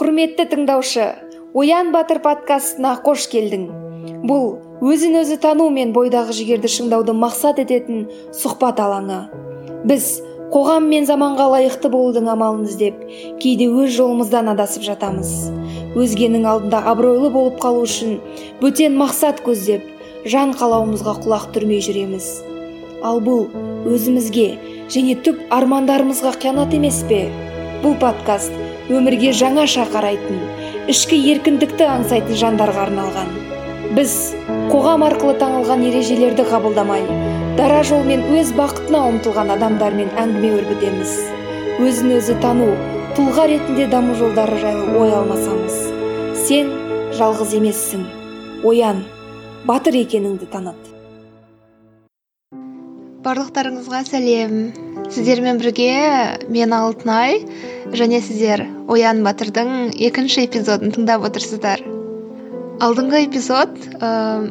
құрметті тыңдаушы оян батыр подкастына қош келдің. Бұл өзін өзі тану мен бойдағы жігерді шыңдауды мақсат ететін сұхбат алаңы. Біз қоғам мен заманға лайықты болудың амалын іздеп кейде өз жолымыздан адасып жатамыз. Өзгенің алдында абыройлы болып қалу үшін бөтен мақсат көздеп жан қалауымызға құлақ түрмей жүреміз. Ал бұл өзімізге және түп армандарымызға қиянат емес пе? Бұл подкаст өмірге жаңаша қарайтын ішкі еркіндікті аңсайтын жандарға арналған. Біз қоғам арқылы таңылған ережелерді қабылдамай дара жолмен өз бақытына ұмтылған адамдармен әңгіме өрбітеміз. Өзін өзі тану тұлға ретінде даму жолдары жайлы ой алмасамыз. Сен жалғыз емессің. Оян батыр екеніңді таныт. Барлықтарыңызға сәлем. Сіздермен бірге мен алтынай және сіздер оян батырдың екінші эпизодын тыңдап отырсыздар. Алдыңғы эпизод ә,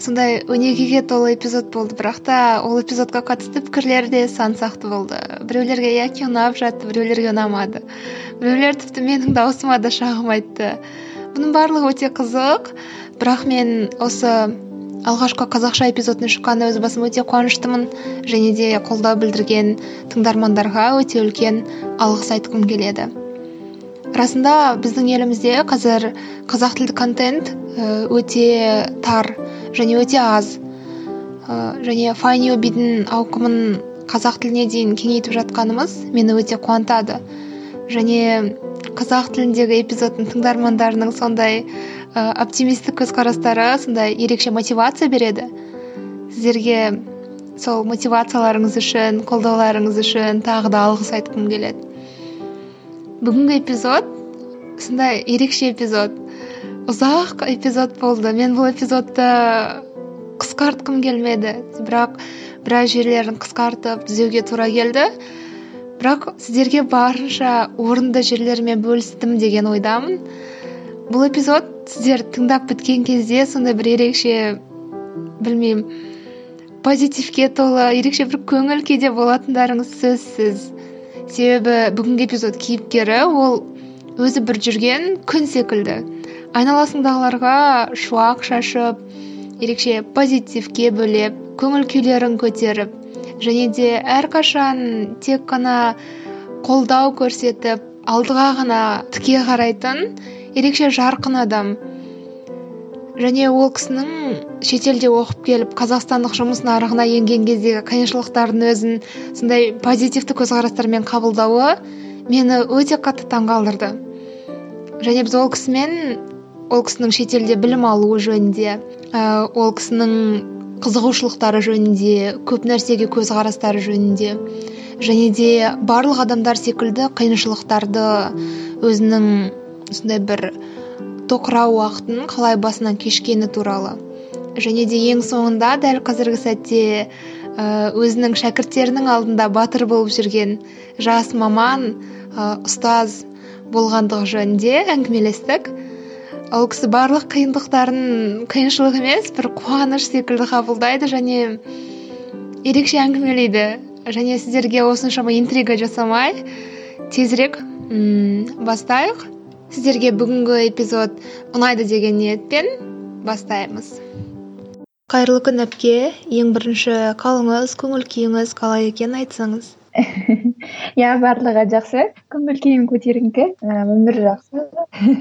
сондай өнегеге толы эпизод болды бірақ та ол эпизодқа қатысты пікірлер де сан сақты болды. Біреулерге яки ұнап жатты біреулерге ұнамады біреулер тіпті менің дауысыма да шағым айтты бұның барлығы өте қызық бірақ мен осы алғашқы қазақша эпизодтың шыққанына өз басым өте қуаныштымын. Және де қолдау білдірген тыңдармандарға өте үлкен алғыс айтқым келеді. Расында біздің елімізде қазір қазақ тілді контент өте тар және өте аз. Және файниобидің ауқымын қазақ тіліне дейін кеңейтіп жатқанымыз мені өте қуантады. Және қазақ тіліндегі эпизодтың тыңдармандарының сондай ә, оптимистік көзқарастары сондай ерекше мотивация береді. Сіздерге сол мотивацияларыңыз үшін қолдауларыңыз үшін тағы да алғыс айтқым келеді. Бүгінгі эпизод сондай ерекше эпизод. Ұзақ эпизод болды. Мен бұл эпизодты қысқартқым келмеді. Бірақ біраз жерлерін қысқартып түзеуге тура келді. Бірақ сіздерге барынша орынды жерлермен бөлістім деген ойдамын. Бұл эпизод сіздер тыңдап біткен кезде сондай бір ерекше білмеймін позитивке толы ерекше бір көңіл күйде болатындарыңыз сөзсіз себебі бүгінгі эпизод кейіпкері ол өзі бір жүрген күн секілді. Айналасындағыларға шуақ шашып ерекше позитивке бөлеп көңіл күйлерін көтеріп және де әрқашан тек қана қолдау көрсетіп алдыға ғана тіке қарайтын ерекше жарқын адам. Және ол кісінің шетелде оқып келіп қазақстандық жұмыс нарығына енген кездегі қиыншылықтардың өзін сондай позитивті көзқарастармен қабылдауы мені өте қатты таңғалдырды. Және біз ол кісімен ол кісінің шетелде білім алуы жөнінде ә, ол кісінің қызығушылықтары жөнінде көп нәрсеге көзқарастары жөнінде және де барлық адамдар секілді қиыншылықтарды өзінің сондай бір тоқырау уақытын қалай басынан кешкені туралы. Және де ең соңында дәл қазіргі сәтте өзінің шәкірттерінің алдында батыр болып жүрген жас маман ұстаз болғандығы жөнінде әңгімелестік. Ол кісі барлық қиындықтарын қиыншылық емес бір қуаныш секілді қабылдайды және ерекше әңгімелейді. Және сіздерге осыншама интрига жасамай тезірек м бастайық. Сіздерге бүгінгі эпизод ұнайды деген ниетпен бастаймыз. Қайырлы күн әпке. Ең бірінші қалыңыз көңіл күйіңіз қалай екенін айтсаңыз. иә барлығы жақсы. Көңіл күйім көтеріңкі. Өмір жақсы.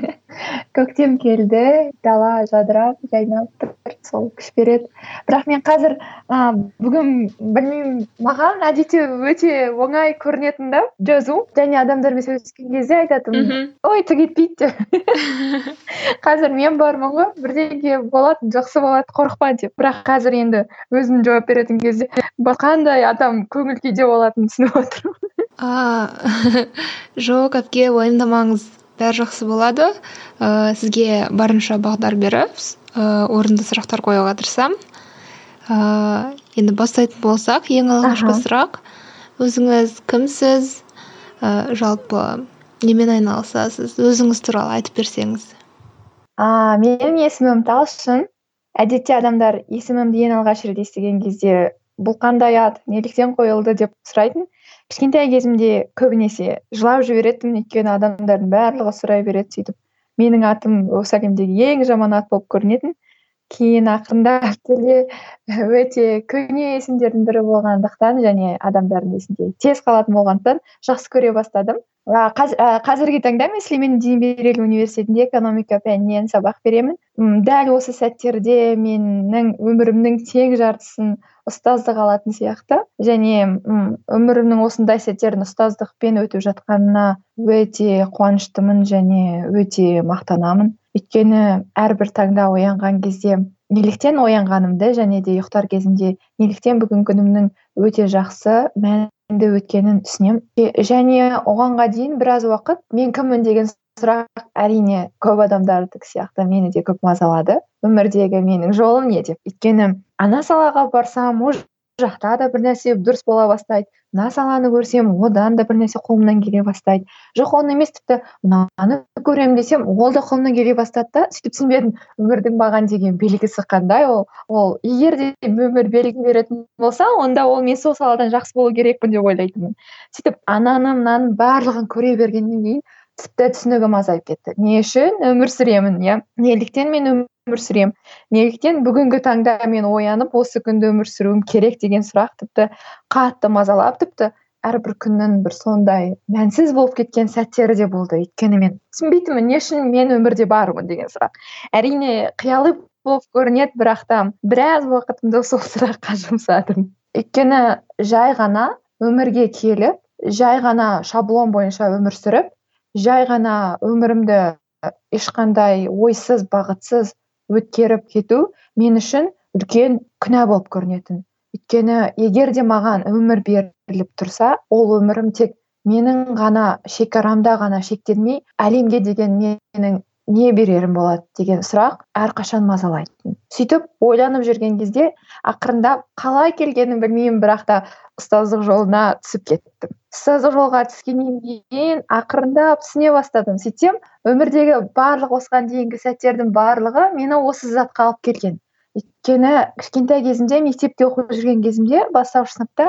Көктем келді дала жадырап жайнап тұр сол күш береді. Бірақ мен қазір ә, бүгін білмеймін маған әдетте өте оңай көрінетін да жазу. Және адамдармен сөйлескен кезде айтатынмын ой түк етпейді деп қазір мен бармын ғой бірдеңе болады жақсы болады қорықпа деп. Бірақ қазір енді өзім жауап беретін кезде қандай адам көңіл күйде болатынын түсініп отырмын жоқ әпке уайымдамаңыз бәрі жақсы болады. Ә, сізге барынша бағдар беріп ә, орынды сұрақтар қоюға тырысамын. Ә, енді бастайтын болсақ ең алғашқы сұрақ. Өзіңіз кімсіз? Ә, жалпы немен айналысасыз? Өзіңіз туралы айтып берсеңіз. А менің есімім талшын. Әдетте адамдар есімімді ең алғаш рет естіген кезде бұл қандай ат? Неліктен қойылды? деп сұрайтын. Кішкентай кезімде көбінесе жылап жіберетінмін өйткені адамдардың барлығы сұрай береді сөйтіп. Менің атым осы әлемдегі ең жаман ат болып көрінетін. Кейін ақырындап келе өте көне есімдердің бірі болғандықтан және адамдардың есінде тез қалатын болғандықтан жақсы көре бастадым. Қазіргі таңда мен сүлеймен демирель университетінде экономика пәнінен сабақ беремін. Дәл осы сәттерде менің өмірімнің тең жартысын ұстаздық алатын сияқты. Және өмірімнің осындай сәттерін ұстаздықпен өтіп жатқанына өте қуаныштымын және өте мақтанамын. Өйткені әрбір таңда оянған кезде неліктен оянғанымды және де ұйықтар кезімде неліктен бүгінгі күнімнің өте жақсы мәнді өткенін түсінемін және оғанға дейін біраз уақыт мен кіммін деген сұрақ әрине көп адамдардікі сияқты мені де көп мазалады. Өмірдегі менің жолым не деп. Өйткені ана салаға барсам жақта да бір нәрсе дұрыс бола бастайды. мына саланы көрсем одан да бір нәрсе қолымнан келе бастайды. жоқ оны емес тіпті мынаны көремін десем ол да қолымнан келе бастады да. сөйтіп түсінбедім өмірдің маған деген белгісі қандай ол? ол егер де өмір белгі беретін болса онда ол мен сол саладан жақсы болу керекпін деп ойлайтынмын. сөйтіп ананы мынаның барлығын көре бергеннен кейін тіпті түсінігім азайып кетті. Не үшін? Өмір сүремін иә. Неліктен мен өмір сүремін неліктен бүгінгі таңда мен оянып осы күнді өмір сүруім керек деген сұрақ тіпті қатты мазалап тіпті әрбір күннің бір сондай мәнсіз болып кеткен сәттері де болды. Өйткені мен түсінбейтінмін не үшін мен өмірде бармын деген сұрақ. Әрине қияли болып көрінеді бірақ та біраз уақытымды сол сұраққа жұмсадым. Өйткені жай ғана өмірге келіп жай ғана шаблон бойынша өмір сүріп жай ғана өмірімді ешқандай ойсыз бағытсыз өткеріп кету мен үшін үлкен күнә болып көрінетін. Өйткені егер де маған өмір беріліп тұрса ол өмірім тек менің ғана шекарамда ғана шектелмей әлемге деген менің не берерім болады деген сұрақ әрқашан мазалайтын. Сөйтіп ойланып жүрген кезде ақырындап қалай келгенін білмеймін бірақ та ұстаздық жолына түсіп кеттім. Ұстаздық жолға түскеннен кейін ақырындап түсіне бастадым. Сөйтсем өмірдегі барлық осыған дейінгі сәттердің барлығы мені осы затқа алып келген. Өйткені кішкентай кезімде мектепте оқып жүрген кезімде бастауыш сыныпта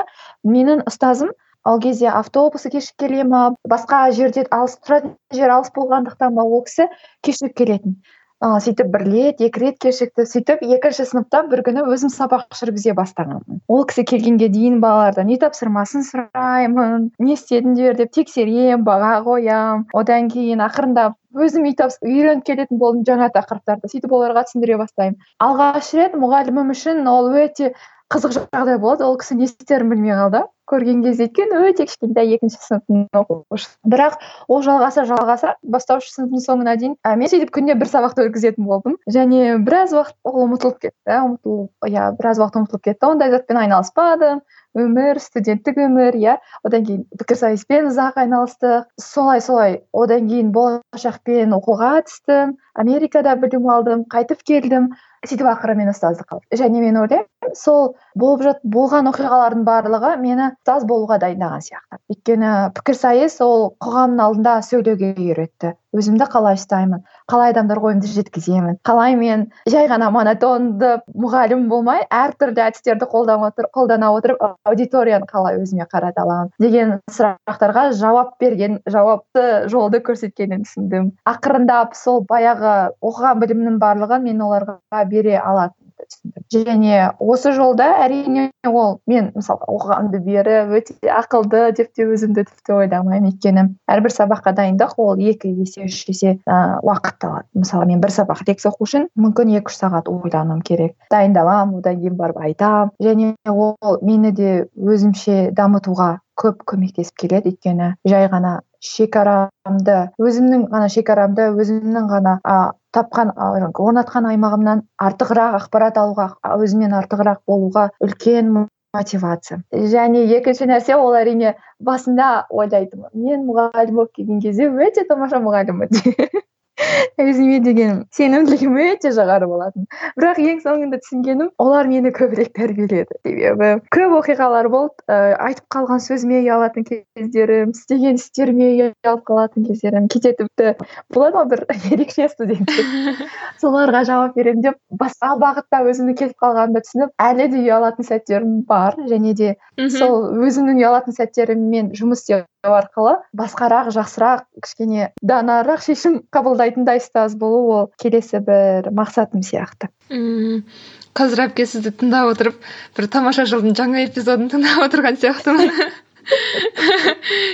менің ұстазым ал кезде автобусы кешігіп келе ма басқа жерде алыс тұратын жер алыс болғандықтан ба ол кісі кешігіп келетін. Ыыы сөйтіп бір рет екі рет кешікті. Сөйтіп екінші сыныпта бір күні өзім сабақ жүргізе бастағанмын. Ол кісі келгенге дейін балалардан үй тапсырмасын сұраймын не істедіңдер деп тексеремін баға қоямын одан кейін ақырындап өзім үй үйреніп келетін болдым жаңа тақырыптарды. Сөйтіп оларға түсіндіре бастаймын. Алғаш рет мұғалімім үшін ол өте қызық жағдай болады ол кісі не істерін білмей қалды. Көрген кезде өйткені өте кішкентай екінші сыныптың оқушысы. Бірақ ол жалғаса жалғаса бастауыш сыныптың соңына дейін ә, мен сөйтіп күніне бір сабақты өткізетін болдым. Және біраз уақыт ол ұмытылып кетті ұмытылу иә біраз уақыт ұмытылып кетті. Ондай затпен айналыспадым. Өмір студенттік өмір иә. Одан кейін пікірсайыспен ұзақ айналыстық. Солай солай. Одан кейін болашақпен оқуға түстім. Америкада білім алдым қайтып келдім. Сөйтіп ақыры мен ұстаздық алдым. Және мен ойлаймын сол болып болған оқиғалардың барлығы мені ұстаз болуға дайындаған сияқты. Өйткені пікірсайыс ол қоғамның алдында сөйлеуге үйретті. Өзімді қалай ұстаймын қалай адамдарға ойымды жеткіземін қалай мен жай ғана монотонды мұғалім болмай әртүрлі әдістерді қолдана отырып аудиторияны қалай өзіме қарата аламын деген сұрақтарға жауап берген жауапты жолды көрсеткенін түсіндім. Ақырындап сол баяғы оқыған білімнің барлығын мен оларға бере алатын түсіндім және осы жолда әрине ол мен мысалы оқығанды бері өте ақылды деп те өзімді тіпті ойламаймын өйткені әрбір сабаққа дайындық ол екі есе үш есе ыыы уақыт алады. Мысалы мен бір сабақ лекция оқу үшін мүмкін екі үш сағат ойлануым керек. Дайындаламын одан кейін барып айтамын. Және ол мені де өзімше дамытуға көп көмектесіп келеді. Өйткені жай ғана шекарамды өзімнің ғана шекарамды өзімнің ғана тапқан орнатқан аймағымнан артығырақ ақпарат алуға өзімнен артығырақ болуға үлкен мотивация. Және екінші нәрсе ол әрине басында ойлайтынмын мен мұғалім болып келген кезде өте тамаша мұғаліммін. өзіме деген сенімділігім өте жоғары болатын. Бірақ ең соңында түсінгенім олар мені көбірек тәрбиеледі. Себебі көп оқиғалар болды ә, айтып қалған сөзіме ұялатын кездерім істеген істеріме ұялып қалатын кездерім. Кейде тіпті болады ғой бір ерекше студент. Соларға жауап беремін деп басқа бағытта өзімнің кетіп қалғанымды түсініп әлі де ұялатын сәттерім бар. Және де сол өзімнің ұялатын сәттеріммен жұмыс істеу арқылы басқарақ жақсырақ кішкене данарақ шешім қабылдайтындай ұстаз болу ол келесі бір мақсатым сияқты. Мм қазір әпке сізді тыңдап отырып бір тамаша жылдың жаңа эпизодын тыңдап отырған сияқтымын.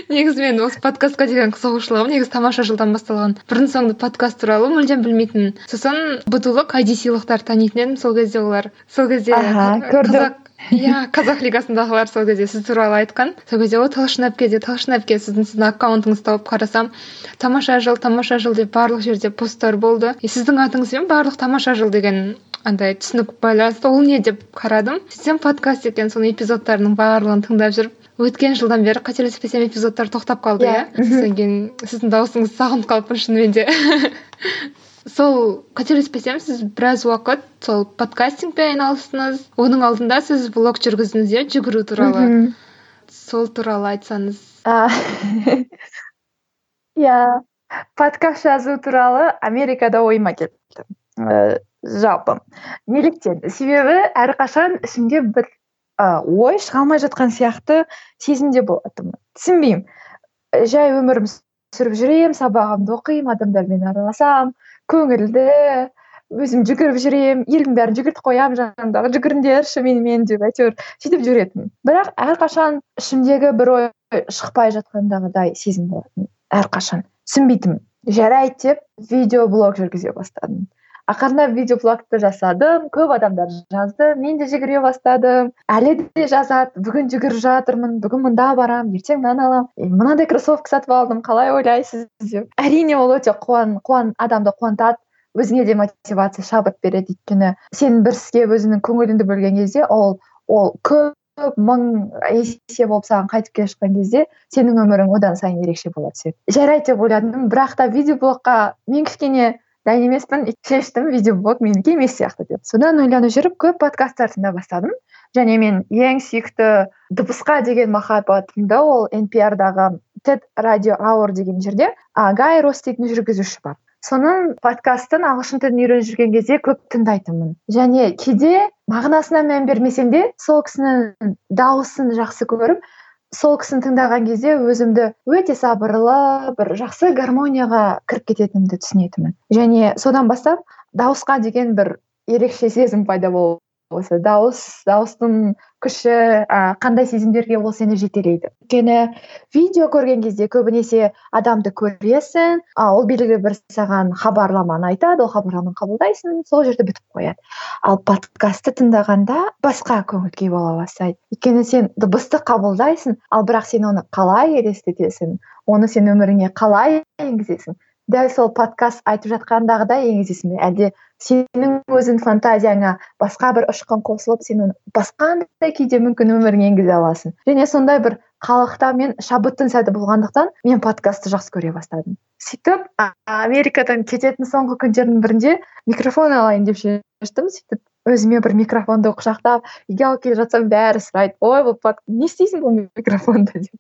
Негізі мен осы подкастқа деген қызығушылығым негізі тамаша жылдан басталған бұрын соңды подкаст туралы мүлдем білмейтінмін. Сосын бытулық айди сыйлықтар танитын едім. Сол кезде олар сол кезде иә қазақ лигасындағылар сол кезде сіз туралы айтқан. Сол кезде о талшын әпке де талшын әпке сіздің сіздің аккаунтыңызды тауып қарасам тамаша жыл тамаша жыл деп барлық жерде посттар болды. И сіздің атыңызбен барлық тамаша жыл деген андай түсінік байланысты ол не деп қарадым. Сөйтсем подкаст екен соның эпизодтарының барлығын тыңдап жүріп өткен жылдан бері қателеспесем эпизодтар тоқтап қалды иә. содан кейін сіздің дауысыңызды сағынып қалыппын шынымен де. сол қателеспесем сіз біраз уақыт сол подкастингпен айналыстыңыз оның алдында сіз блог жүргіздіңіз иә жүгіру туралы. Сол туралы айтсаңыз. Иә подкаст жазу туралы америкада ойыма келді ә, жалпы. Неліктен. Себебі әрқашан ішімде бір ә, ой шыға алмай жатқан сияқты сезімде болатынмын түсінбеймін. Жай өмірімді сүріп жүремін сабағымды оқимын адамдармен араласамын көңілді өзім жүгіріп жүремін елдің бәрін жүгіртіп қоямын жанымдағы жүгіріңдерші менімен деп әйтеуір сөйтіп жүретінмін. Бірақ әрқашан ішімдегі бір ой шықпай жатқандағыдай сезім болатын әрқашан. Түсінбейтінмін. Жарайды деп видеоблог жүргізе бастадым. Ақырындап видеоблогты жасадым көп адамдар жазды мен де жүгіре бастадым. Әлі де жазады бүгін жүгіріп жатырмын бүгін мында барамын ертең мынаны аламын. Мынандай кроссовка сатып алдым қалай ойлайсыз деп. Әрине ол өте қуан, қуан адамды қуантады өзіңе де мотивация шабыт береді өйткені. Сен бір іске өзіңнің көңіліңді бөлген кезде ол ол көп мың есе болып саған қайтып келе жатқан кезде сенің өмірің одан сайын ерекше бола түседі. Жарайды деп ойладым бірақ та видеоблогқа мен кішкене дайын емеспін шештім видеоблог менікі емес сияқты деп. Содан ойланып жүріп көп подкасттар тыңдай бастадым. Және мен ең сүйікті дыбысқа деген махаббатымды ол npr-дағы тед радио аур деген жерде а, гай рос дейтін жүргізуші бар. Соның подкастын ағылшын тілін үйреніп жүрген кезде көп тыңдайтынмын. Және кейде мағынасына мән бермесем де сол кісінің дауысын жақсы көріп сол кісіні тыңдаған кезде өзімді өте сабырлы бір жақсы гармонияға кіріп кететінімді түсінетінмін. Және содан бастап дауысқа деген бір ерекше сезім пайда болып осы дауыс дауыстың күші ә, қандай сезімдерге ол сені жетелейді? өйткені видео көрген кезде көбінесе адамды көресің а ол белгілі бір саған хабарламаны айтады ол хабарламаны қабылдайсың сол жерде бітіп қояды. Ал подкастты тыңдағанда басқа көңіл күй бола бастайды. Өйткені сен дыбысты қабылдайсың ал бірақ сен оны қалай елестетесің оны сен өміріңе қалай енгізесің? Дәл сол подкаст айтып жатқандағыдай енгізесің бе? Әлде сенің өзің фантазияңа басқа бір ұшқын қосылып сен оны кейде мүмкін өміріңе енгізе аласың? Және сондай бір қалықта мен шабыттың сәті болғандықтан мен подкастты жақсы көре бастадым. Сөйтіп америкадан кететін соңғы күндердің бірінде микрофон алайын деп шештім. Сөйтіп өзіме бір микрофонды құшақтап үйге алып келе жатсам бәрі сұрайды? Ой бұл не істейсің бұл микрофонды? деп.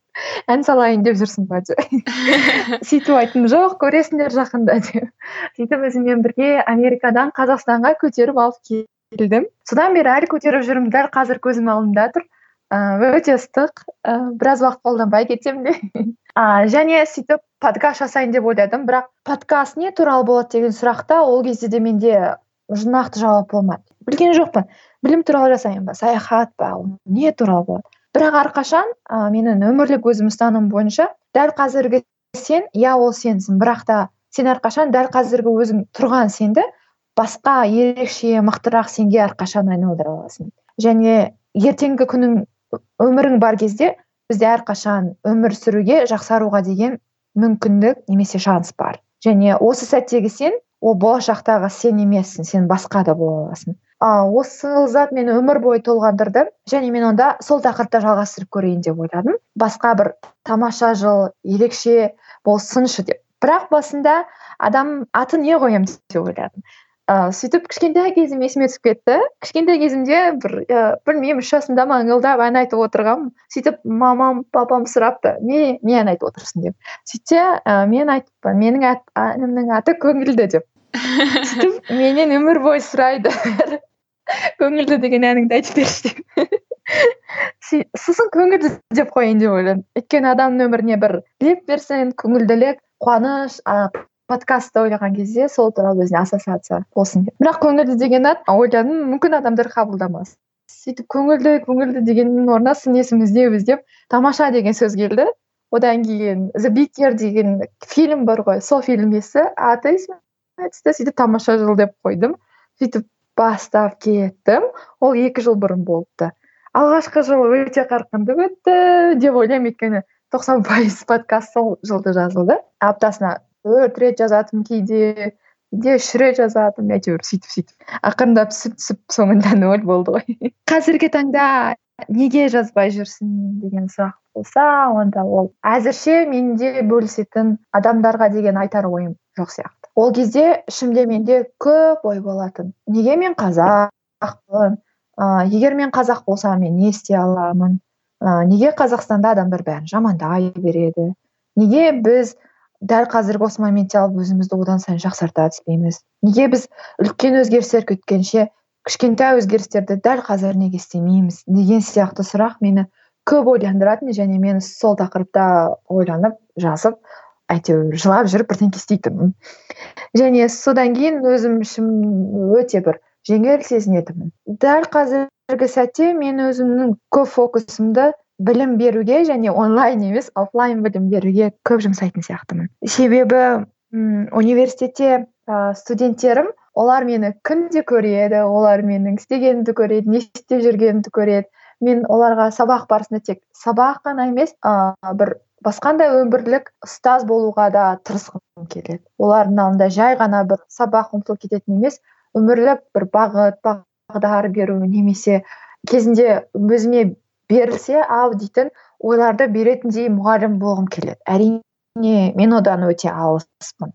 Ән салайын деп жүрсің ба деп. Сөйтіп айттым жоқ көресіңдер жақында деп. Сөйтіп өзіммен бірге америкадан қазақстанға көтеріп алып келдім. Содан бері әлі көтеріп жүрмін. Дәл қазір көзім алдымда тұр. Ыыы өте ыстық. Ыыы біраз уақыт қолданбай кетсем де. А, және сөйтіп подкаст жасайын деп ойладым. Бірақ подкаст не туралы болады деген сұрақта ол кезде де менде нақты жауап болмады. Білген жоқпын. Білім туралы жасаймын ба саяхат па не туралы? Болады бірақ әрқашан ә, менің өмірлік өзім ұстанымым бойынша дәл қазіргі сен иә ол сенсің. Бірақ та сен әрқашан дәл қазіргі өзің тұрған сенді басқа ерекше мықтырақ сенге әрқашан айналдыра аласың. Және ертеңгі күнің өмірің бар кезде бізде әрқашан өмір сүруге жақсаруға деген мүмкіндік немесе шанс бар. Және осы сәттегі сен ол болашақтағы сен емессің сен басқа да бола аласың. А осы зат мені өмір бойы толғандырды. Және мен онда сол тақырыпты жалғастырып көрейін деп ойладым. Басқа бір тамаша жыл ерекше болсыншы деп. Бірақ басында адам аты не қоямын деп ойладым. Ыыы сөйтіп кішкентай кезім есіме түсіп кетті. Кішкентай кезімде бір і білмеймін үш жасымда ма ыңылдап ән айтып отырғанмын сөйтіп мамам папам сұрапты не не ән айтып отырсың? деп. Сөйтсе і мен айттым менің әнімнің аты көңілді деп. Сөйтіп менен өмір бойы сұрайды. Көңілді деген әніңді айтып берші деп. Сосын көңілді деп қояйын деп ойладым өйткені адамның өміріне бір леп берсең көңілділік қуаныш подкастты ойлаған кезде сол туралы өзіне ассоциация болсын деп. Бірақ көңілді деген ат ойладым мүмкін адамдар қабылдамас. Сөйтіп көңілді көңілді дегеннің орнына сын есім іздеп тамаша деген сөз келді. Одан кейін the big деген фильм бар ғой. Сол фильм есі аты түсті сөйтіп тамаша жыл деп қойдым. Сөйтіп бастап кеттім. Ол екі жыл бұрын болыпты. Алғашқы жыл өте қарқынды өтті деп ойлаймын. Өйткені тоқсан пайыз подкаст сол жылды жазылды. Аптасына төрт рет жазатынмын кейде кейде үш рет жазатынмын. Әйтеуір сөйтіп сөйтіп. Ақырындап түсіп түсіп соңында ноль болды ғой. Қазіргі таңда неге жазбай жүрсің деген сұрақ болса онда ол әзірше менде бөлісетін адамдарға деген айтар ойым жоқ сияқты. Ол кезде ішімде менде көп ой болатын. Неге мен қазақпын? Ыыы егер мен қазақ болсам мен не істей аламын? Ыыы неге қазақстанда адамдар бәрін жамандай береді? Неге біз дәл қазіргі осы моментте алып өзімізді одан сайын жақсарта түспейміз? Неге біз үлкен өзгерістер күткенше кішкентай өзгерістерді дәл қазір неге істемейміз деген сияқты сұрақ мені көп ойландыратын және мен сол тақырыпта ойланып жазып әйтеуір жылап жүріп бірдеңке істейтінмін және содан кейін өзім ішім өте бір жеңіл сезінетінмін. Дәл қазіргі сәтте мен өзімнің көп фокусымды білім беруге және онлайн емес офлайн білім беруге көп жұмсайтын сияқтымын. Себебі м университетте ә, студенттерім олар мені күнде көреді олар менің істегенімді көреді не істеп жүргенімді көреді. Мен оларға сабақ барысында тек сабақ қана емес ә, бір басқандай өмірлік ұстаз болуға да тырысқым келеді. Олардың алдында жай ғана бір сабақ ұмытылып кететін емес өмірлік бір бағыт бағдар беру немесе кезінде өзіме берілсе ау дейтін ойларды беретіндей мұғалім болғым келеді. Әрине мен одан өте алыспын.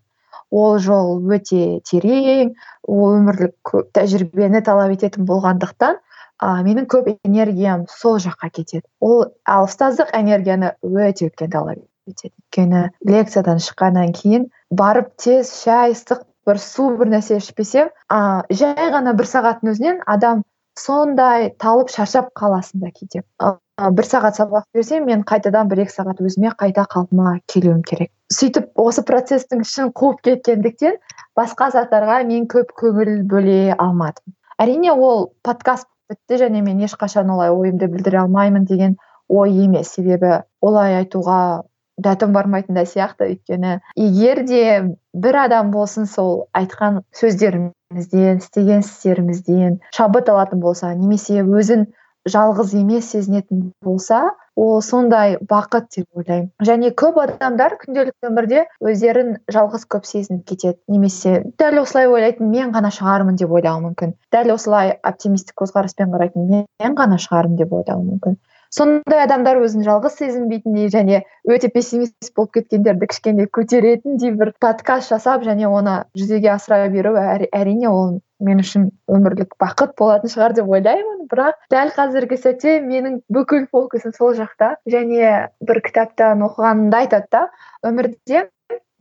Ол жол өте терең ол өмірлік тәжірибені талап ететін болғандықтан ә, менің көп энергиям сол жаққа кетеді. Ол ал ұстаздық энергияны өте үлкен талап етеді. өйткені лекциядан шыққаннан кейін барып тез шай ыстық бір су бір нәрсе ішпесем ә, жай ғана бір сағаттың өзінен адам сондай талып шаршап қаласың да кейде. Бір сағат сабақ берсем мен қайтадан бір екі сағат өзіме қайта қалпыма келуім керек. Сөйтіп осы процестің ішін қуып кеткендіктен басқа заттарға мен көп көңіл бөле алмадым. Әрине ол подкаст бітті және мен ешқашан олай ойымды білдіре алмаймын деген ой емес. Себебі олай айтуға дәтім бармайтын да сияқты өйткені. Егер де бір адам болсын сол айтқан сөздерімізден істеген істерімізден шабыт алатын болса немесе өзін жалғыз емес сезінетін болса ол сондай бақыт деп ойлаймын. Және көп адамдар күнделікті өмірде өздерін жалғыз көп сезініп кетеді. Немесе дәл осылай ойлайтын мен ғана шығармын деп ойлауы мүмкін. Дәл осылай оптимистік көзқараспен қарайтын мен ғана шығармын деп ойлауы мүмкін. Сондай адамдар өзін жалғыз сезінбейтіндей және өте пессимист болып кеткендерді кішкене көтеретіндей бір подкаст жасап және оны жүзеге асыра беру әрине ол мен үшін өмірлік бақыт болатын шығар деп ойлаймын. Бірақ дәл қазіргі сәтте менің бүкіл фокусым сол жақта. Және бір кітаптан оқығанымда айтады да өмірде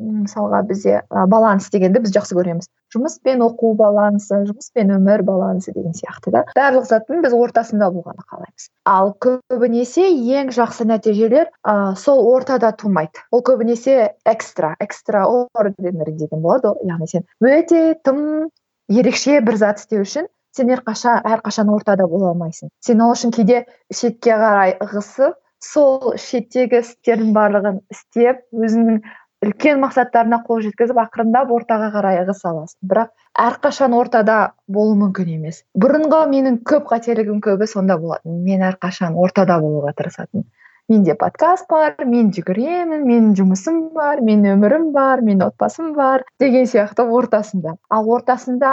мысалға бізде ә, баланс дегенді біз жақсы көреміз. Жұмыс пен оқу балансы жұмыс пен өмір балансы деген сияқты да. Барлық заттың біз ортасында болғанды қалаймыз. Ал көбінесе ең жақсы нәтижелер ә, сол ортада тумайды. Ол көбінесе экстра экстра ординер деген болады яғни сен өте тым ерекше бір зат істеу үшін сен әрқашан әрқашан ортада бола алмайсың. Сен ол үшін кейде шетке қарай ығысып сол шеттегі істердің барлығын істеп өзіңнің үлкен мақсаттарына қол жеткізіп ақырындап ортаға қарай ығыса аласың. Бірақ әрқашан ортада болу мүмкін емес. Бұрынғы менің көп қателігім көбі сонда болатын. Мен әрқашан ортада болуға тырысатынмын менде подкаст бар мен жүгіремін менің жұмысым бар менің өмірім бар менің отбасым бар деген сияқты ортасында. Ал ортасында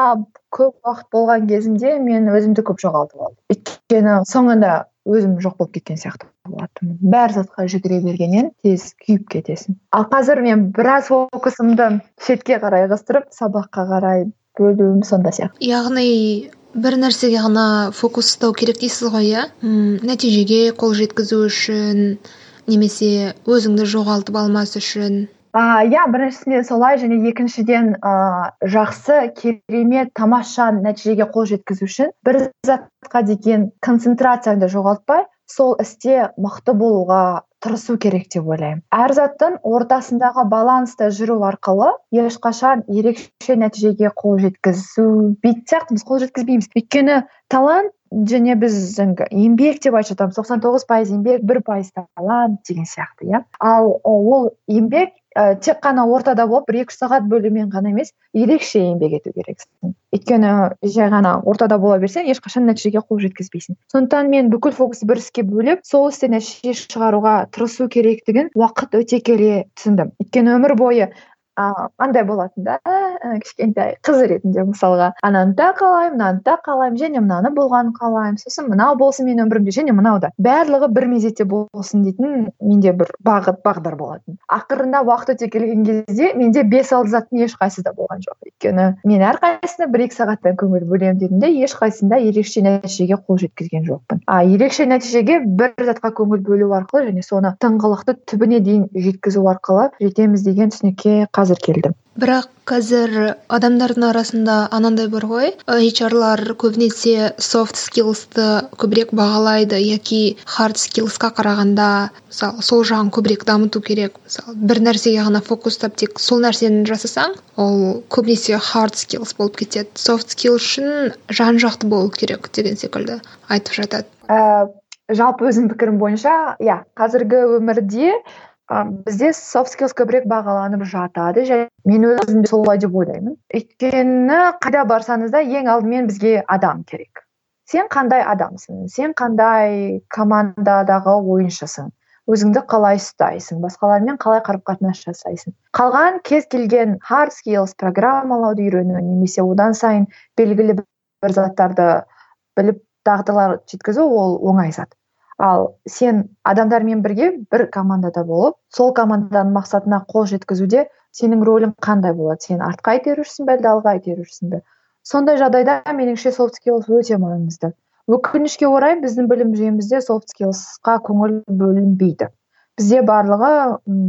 көп уақыт болған кезімде мен өзімді көп жоғалтып алдым. Өйткені соңында өзім жоқ болып кеткен сияқты болатынмын. Бәр затқа жүгіре бергеннен тез күйіп кетесің. Ал қазір мен біраз фокусымды шетке қарай ығыстырып сабаққа қарай бөлуім сонда сияқты. Яғни бір нәрсеге ғана фокус ұстау керек дейсіз ғой иә? Нәтижеге қол жеткізу үшін немесе өзіңді жоғалтып алмас үшін. Иә біріншісінде солай және екіншіден ыыы жақсы керемет тамаша нәтижеге қол жеткізу үшін бір затқа деген концентрацияңды жоғалтпай сол істе мықты болуға тырысу керек деп ойлаймын. Әр заттың ортасындағы баланста жүру арқылы ешқашан ерекше нәтижеге қол жеткізу сияқтымыз қол жеткізбейміз. Өйткені талант және біз жаңағы еңбек деп айтып жатамыз тоқсан тоғыз пайыз еңбек бір пайыз талант деген сияқты иә. Ал ол еңбек ә, тек қана ортада болып бір екі үш сағат бөлумен ғана емес ерекше еңбек ету керексің. Өйткені жай ғана ортада бола берсең ешқашан нәтижеге қол жеткізбейсің. Сондықтан мен бүкіл фокусты бір іске бөліп сол істе нәтиже шығаруға тырысу керектігін уақыт өте келе түсіндім. Өйткені өмір бойы ыыы андай болатын да ә, кішкентай қыз ретінде мысалға ананы да қалаймын мынаны да қалаймын және мынаны болғанын қалаймын сосын мынау болсын менің өмірімде және мынау да барлығы бір мезетте болсын дейтін менде бір бағыт бағдар болатын. Ақырында уақыт өте келген кезде менде бес алты заттың ешқайсысы да болған жоқ. Өйткені мен әрқайсысына бір екі сағаттан көңіл бөлемін дедім де ешқайсысында ерекше нәтижеге қол жеткізген жоқпын. А ерекше нәтижеге бір затқа көңіл бөлу арқылы және соны тыңғылықты түбіне дейін жеткізу арқылы жетеміз деген түсінікке қазір келдім бірақ қазір адамдардың арасында анандай бар ғой. HR-лар көбінесе софт скиллсты көбірек бағалайды яки хард скиллсқа қарағанда мысалы сол жағын көбірек дамыту керек. Мысалы бір нәрсеге ғана фокус ұстап тек сол нәрсені жасасаң ол көбінесе хард скиллс болып кетеді. Софт скилл үшін жан жақты болу керек деген секілді айтып жатады. Ә, жалпы өзімнің пікірім бойынша иә қазіргі өмірде ы бізде софт скиллс көбірек бағаланып жатады. Және мен өзім де солай деп ойлаймын. Өйткені қайда барсаңыз да ең алдымен бізге адам керек. Сен қандай адамсың? Сен қандай командадағы ойыншысың? Өзіңді қалай ұстайсың? Басқалармен қалай қарым қатынас жасайсың? Қалған кез келген хард скиллс программалауды үйрену немесе одан сайын белгілі бір заттарды біліп дағдылар жеткізу ол оңай зат. Ал сен адамдармен бірге бір командада болып сол команданың мақсатына қол жеткізуде сенің рөлің қандай болады? Сен артқа итерушісің бе әлде алға итерушісің бе? Сондай жағдайда меніңше софт скиллс өте маңызды. Өкінішке орай біздің білім жүйемізде софт скиллсқа көңіл бөлінбейді. Бізде барлығы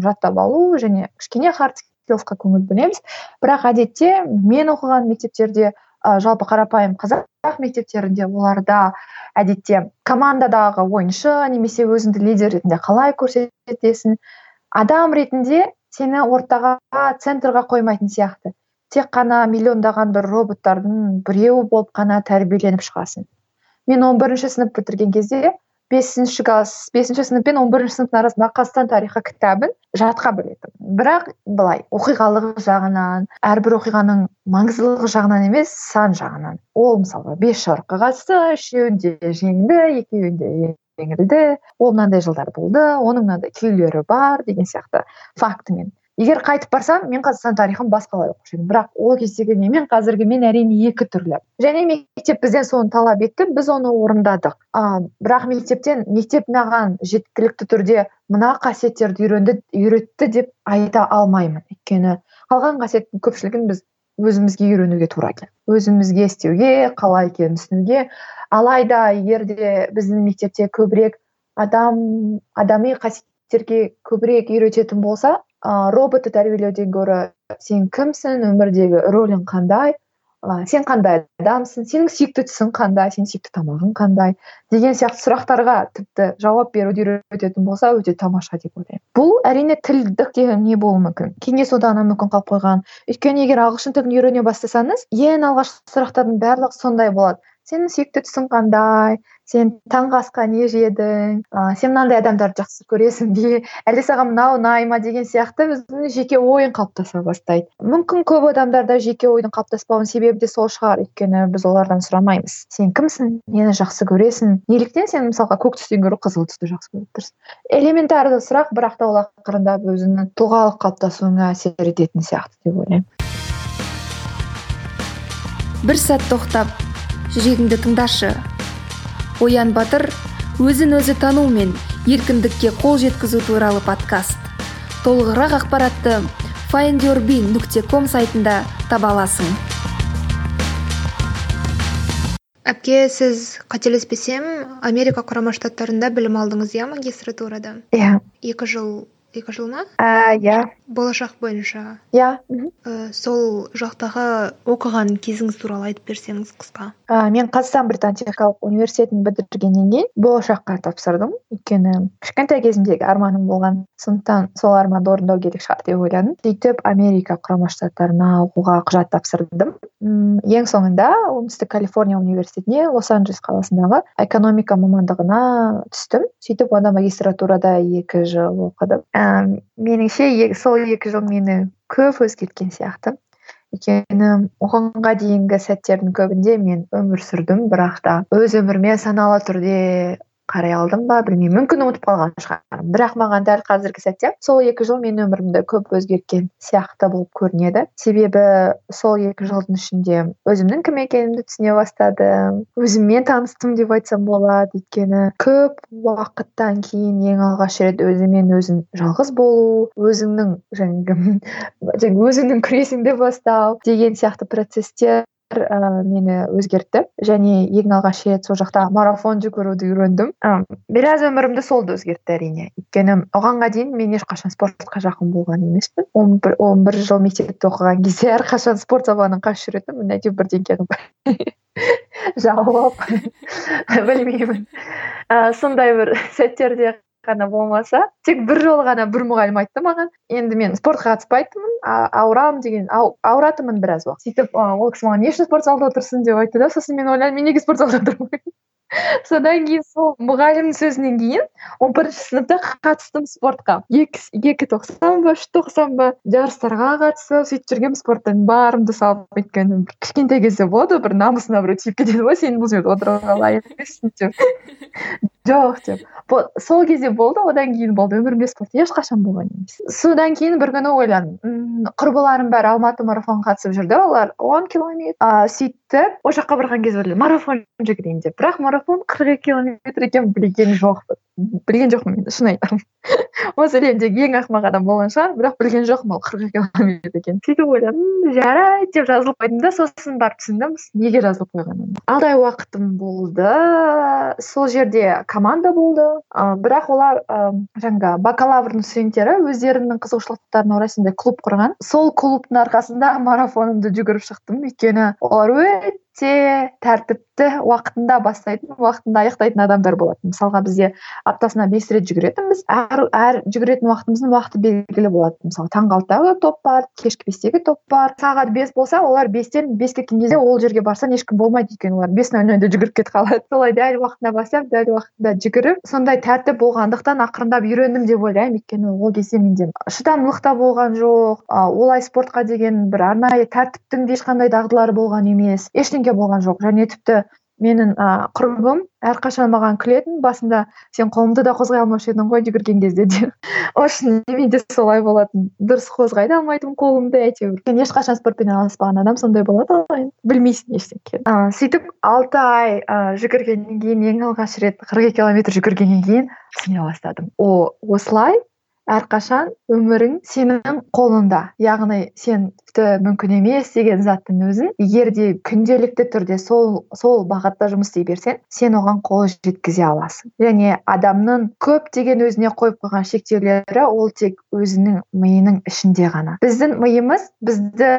жаттап алу және кішкене хард скиллсқа көңіл бөлеміз. Бірақ әдетте мен оқыған мектептерде ә, жалпы қарапайым қазақ мектептерінде оларда әдетте командадағы ойыншы немесе өзіңді лидер ретінде қалай көрсетесің? Адам ретінде сені ортаға центрға қоймайтын сияқты. Тек қана миллиондаған бір роботтардың біреуі болып қана тәрбиеленіп шығасың. Мен он бірінші сынып бітірген кезде бесінші класс бесінші сынып пен он бірінші сыныптың арасындағы қазақстан тарихы кітабын жатқа білетінмін бірақ былай оқиғалық жағынан әрбір оқиғаның маңыздылығы жағынан емес сан жағынан. Ол мысалға бес жорыққа қатысты үшеуінде жеңді екеуінде жеңілді ол мынандай жылдар болды оның мынандай күйлері бар деген сияқты фактімен егер қайтып барсам мен қазақстан тарихын басқалай оқушы едім бірақ ол кездегі мен мен қазіргі мен әрине екі түрлі. Және мектеп бізден соны талап етті біз оны орындадық. А, бірақ мектептен мектеп маған жеткілікті түрде мына қасиеттерді үйренді үйретті деп айта алмаймын. Өйткені қалған қасиеттің көпшілігін біз өзімізге үйренуге тура келді. Өзімізге істеуге қалай екенін түсінуге. Алайда егер де біздің мектепте көбірек адам адами қасиеттерге көбірек үйрететін болса ыыы роботты тәрбиелеуден гөрі сен кімсің өмірдегі рөлің қандай? Ы сен қандай адамсың? Сенің сүйікті түсің қандай? Сенің сүйікті тамағың қандай? Деген сияқты сұрақтарға тіпті жауап беруді үйрететін болса өте тамаша деп ойлаймын. Бұл әрине тілдік те не болуы мүмкін? Кеңес одағынан мүмкін қалып қойған. Өйткені егер ағылшын тілін үйрене бастасаңыз ең алғашқы сұрақтардың барлығы сондай болады. Сенің сүйікті түсің қандай сен таңғы асқа не жедің ә, сен мынандай адамдарды жақсы көресің бе әлде саған мынау ұнай ма деген сияқты өзіңнің жеке ойың қалыптаса бастайды. Мүмкін көп адамдарда жеке ойдың қалыптаспауының себебі де сол шығар өйткені біз олардан сұрамаймыз. Сен кімсің? Нені жақсы көресің? Неліктен сен мысалға көк түстен гөрі қызыл түсті жақсы көріп тұрсың? Элементарлы сұрақ бірақ та ол ақырындап өзіңнің тұлғалық қалыптасуыңа әсер ететін сияқты деп ойлаймын. Бір сәт тоқтап. Жүрегіңді тыңдашы. Оян батыр өзін өзі тану мен еркіндікке қол жеткізу туралы подкаст. Толығырақ ақпаратты findyourbean нүкте ком сайтында таба аласың. Әпке сіз қателеспесем америка құрама штаттарында білім алдыңыз иә магистратурада? Иә. Екі жыл екі жыл ма? Иә. Болашақ бойынша. Иә. Ә, сол жақтағы оқыған кезіңіз туралы айтып берсеңіз қысқа. Ә, мен қазақстан британ техникалық университетін бітіргеннен кейін болашаққа тапсырдым. Өйткені кішкентай кезімдегі арманым болған сондықтан сол арманды орындау керек шығар деп ойладым. Сөйтіп америка құрама штаттарына оқуға құжат тапсырдым. М ең соңында оңтүстік калифорния университетіне лос анджелес қаласындағы экономика мамандығына түстім. Сөйтіп онда магистратурада екі жыл оқыдым. Ііі меніңше сол екі жыл мені көп өзгерткен сияқты. Өйткені оғанға дейінгі сәттердің көбінде мен өмір сүрдім бірақ та өз өміріме саналы түрде қарай алдым ба білмеймін. Мүмкін ұмытып қалған шығармын. Бірақ маған дәл қазіргі сәтте сол екі жыл менің өмірімді көп өзгерткен сияқты болып көрінеді. Себебі сол екі жылдың ішінде өзімнің кім екенімді түсіне бастадым. Өзіммен таныстым деп айтсам болады. Өйткені көп уақыттан кейін ең алғаш рет өзімен өзің жалғыз болу өзіңнің жаңағы өзіңнің күресіңді бастау деген сияқты процесстер ә, мені өзгертті. Және ең алғаш рет сол жақта марафон жүгіруді үйрендім. Ә, біраз өмірімді сол да өзгертті әрине. Өйткені оғанға дейін мен ешқашан спортқа жақын болған емеспін. Он бір он бір жыл мектепте оқыған кезде әрқашан спорт сабағынан қашып жүретінмін. Әйтеуір бірдеңе қылып жауап білмеймін. Ә, сондай бір сәттерде ғана болмаса тек бір жолы ғана бір мұғалім айтты маған. Енді мен спортқа қатыспайтынмын ауырамын деген ауыратынмын біраз уақыт. Сөйтіп ол кісі маған не үшін спорт залда отырсың деп айтты да сосын мен ойладым мен неге спорт залда отырмаймын? Содан кейін сол мұғалімнің сөзінен кейін он бірінші сыныпта қатыстым спортқа. Екі тоқсан ба үш тоқсан ба жарыстарға қатысып сөйтіп жүргенмін спорттан. Барымды салып өйткені кішкентай кезде болады ғой бір намысына біреу тиіп кетеді ғой сен бұл жерде отыруға лайық емессің деп. Жоқ деп. Сол кезде болды одан кейін болды өмірімде спорт ешқашан болған емес. Содан кейін бір күні ойладым. Құрбыларым бәрі алматы марафонға қатысып жүрді олар он километр ыыы сөйтіп ол жаққа барған кезде ойладым марафон жүгірейін деп. Бірақ марафон қырық екі километр екенін білген жоқпын. Білген жоқпын мен шын айтамын. Осы әлемдегі ең ақымақ адам болған шығар бірақ білген жоқпын ол қырық екі километр екенін. Сөйтіп ойладым жарайды деп жазылып қойдым да сосын барып түсіндім. Неге жазылып қойғанымды. Алты ай уақытым болды сол жерде команда болды. Ә, бірақ олар ә, жаңағы бакалаврдың студенттері өздерінің қызығушылықтарына орай сондай клуб құрған. Сол клубтың арқасында марафонымды жүгіріп шықтым. Өйткені олар but өте тәртіпті уақытында бастайтын уақытында аяқтайтын адамдар болатын мысалға бізде аптасына бес рет жүгіретінбіз әр әр жүгіретін уақытымыздың уақыты белгілі болады. Мысалы таңғы алтыдағы топ бар кешкі бестегі топ бар. Сағат бес болса олар бестен беске кеткен кезде ол жерге барсаң ешкім болмайды өйткені олар бес нөл нөлде жүгіріп кетіп қалады. Солай дәл уақытында бастап дәл уақытында жүгіріп сондай тәртіп болғандықтан ақырындап үйрендім деп ойлаймын. Өйткені ол кезде менде шыдамдылық та болған жоқ. Олай спортқа деген бір арнайы тәртіптің де ешқандай дағдылары болған емес. Ештеңе болған жоқ. Және тіпті менің ыыы құрбым әрқашан маған күлетін басында сен қолыңды да қозғай алмаушы едің ғой жүгірген кезде деп шынымен менде солай болатын. Дұрыс қозғай да алмайтынмын қолымды әйтеуір. Мен ешқашан спортпен айналыспаған адам сондай болады ғой білмейсің ештеңе ыыы сөйтіп алты ай ыыы жүгіргеннен кейін ең алғаш рет қырық екі километр жүгіргеннен кейін түсіне бастадым. О осылай әрқашан өмірің сенің қолыңда. Яғни сен тіпті мүмкін емес деген заттың өзін егер де күнделікті түрде сол сол бағытта жұмыс істей берсең сен оған қол жеткізе аласың. Және адамның көптеген өзіне қойып қойған шектеулері ол тек өзінің миының ішінде ғана. Біздің миымыз бізді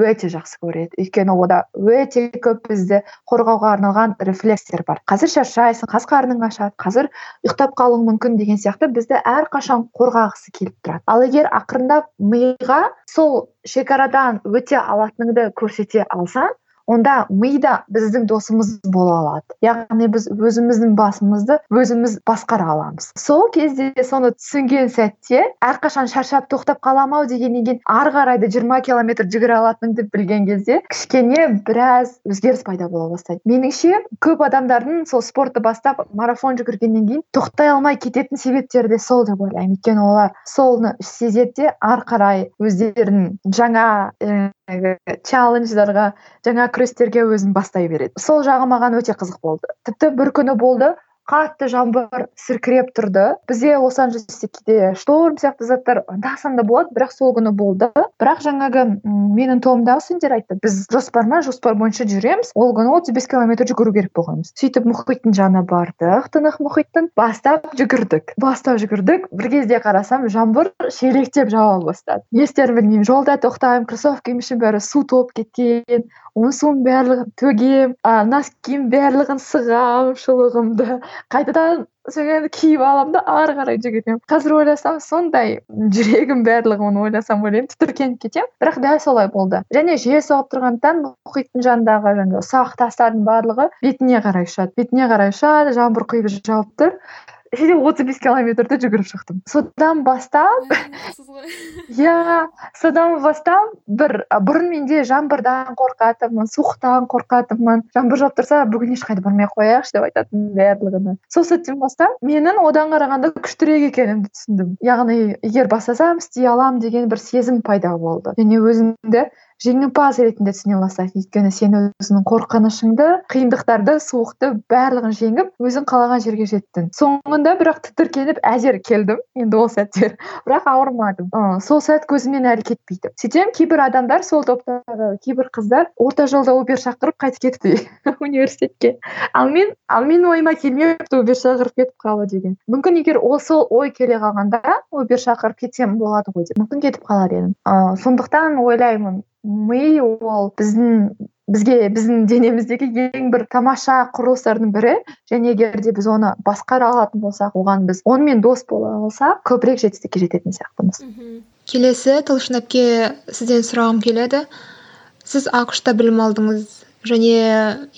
өте жақсы көреді. Өйткені ода өте көп бізді қорғауға арналған рефлекстер бар. Қазір шаршайсың қазір қарның ашады қазір ұйықтап қалуың мүмкін деген сияқты. Бізді әрқашан қорға келіп тұрады. Ал егер ақырындап миға сол шекарадан өте алатыныңды көрсете алсаң онда ми да біздің досымыз бола алады. Яғни біз өзіміздің басымызды өзіміз басқара аламыз. Сол кезде соны түсінген сәтте әрқашан шаршап тоқтап қаламын ау дегеннен кейін ары қарай да жиырма километр жүгіре алатыныңды білген кезде кішкене біраз өзгеріс пайда бола бастайды. Меніңше көп адамдардың сол спортты бастап марафон жүгіргеннен кейін тоқтай алмай кететін себептері де сол деп ойлаймын. Өйткені олар соны сезеді де ары қарай өздерін жаңа челлендждарға жаңа күрестерге өзін бастай береді. Сол жағы маған өте қызық болды. Тіпті бір күні болды қатты жаңбыр сіркіреп тұрды. Бізде лос анджелесте кейде шторм сияқты заттар анда санда болады бірақ сол күні болды. Бірақ жаңағы менің тобымдағы студенттер айтты біз жоспар ма жоспар бойынша жүреміз ол күні отыз бес километр жүгіру керек болғанбыз сөйтіп мұхиттың жанына бардық тынық мұхиттың бастап жүгірдік. Бастап жүгірдік бір кезде қарасам жаңбыр шелектеп жауа бастады. Не істерімді білмеймін жолда тоқтаймын кроссовкам ішім бәрі су толып кеткен оның суын барлығын төгем а носкиімнің барлығын сығамын шұлығымды. Қайтадан соны киіп аламын да ары қарай жүгіремін қазір ойласам сондай жүрегім барлығы оны ойласам ойлаймын. Тітіркеніп кетемін. Бірақ дәл солай болды. Және жел соғып тұрғандықтан мұхиттың жанындағы жаңағы ұсақ тастардың барлығы бетіне қарай ұшады. Бетіне қарай ұшады жаңбыр құйып жауып тұр. Сөйтіп отыз бес километрді жүгіріп шықтым содан бастап иә содан бастап бір бұрын менде жаңбырдан қорқатынмын суықтан қорқатынмын. Жаңбыр жауып тұрса бүгін ешқайда бармай ақ қояйықшы деп айтатынмын барлығына сол сәттен бастап менің одан қарағанда күштірек екенімді түсіндім. Яғни егер бастасам істей аламын деген бір сезім пайда болды. Және өзіңді жеңімпаз ретінде түсіне бастайсың. Өйткені сен өзіңнің қорқынышыңды қиындықтарды суықты барлығын жеңіп өзің қалаған жерге жеттің. Соңында бірақ тітіркеніп әзер келдім. Енді ол сәттер. Бірақ ауырмадым. Ы сол сәт көзімнен әлі кетпейді. Сөйтсем кейбір адамдар сол топтағы кейбір қыздар орта жолда убер шақырып қайтып кетті университетке. Ал мен ал менің ойыма келмепті убер шақырып кетіп қалу деген. Мүмкін егер ол сол ой келе қалғанда убер шақырып кетсем болады ғой деп. Мүмкін кетіп қалар едім. Ыыы сондықтан ойлаймын. Ми ол біздің бізге біздің денеміздегі ең бір тамаша құрылыстардың бірі. Және егер де біз оны басқара алатын болсақ оған біз онымен дос бола алсақ көбірек жетістікке жететін сияқтымыз. Келесі талшын әпке сізден сұрағым келеді. Сіз ақш та білім алдыңыз. Және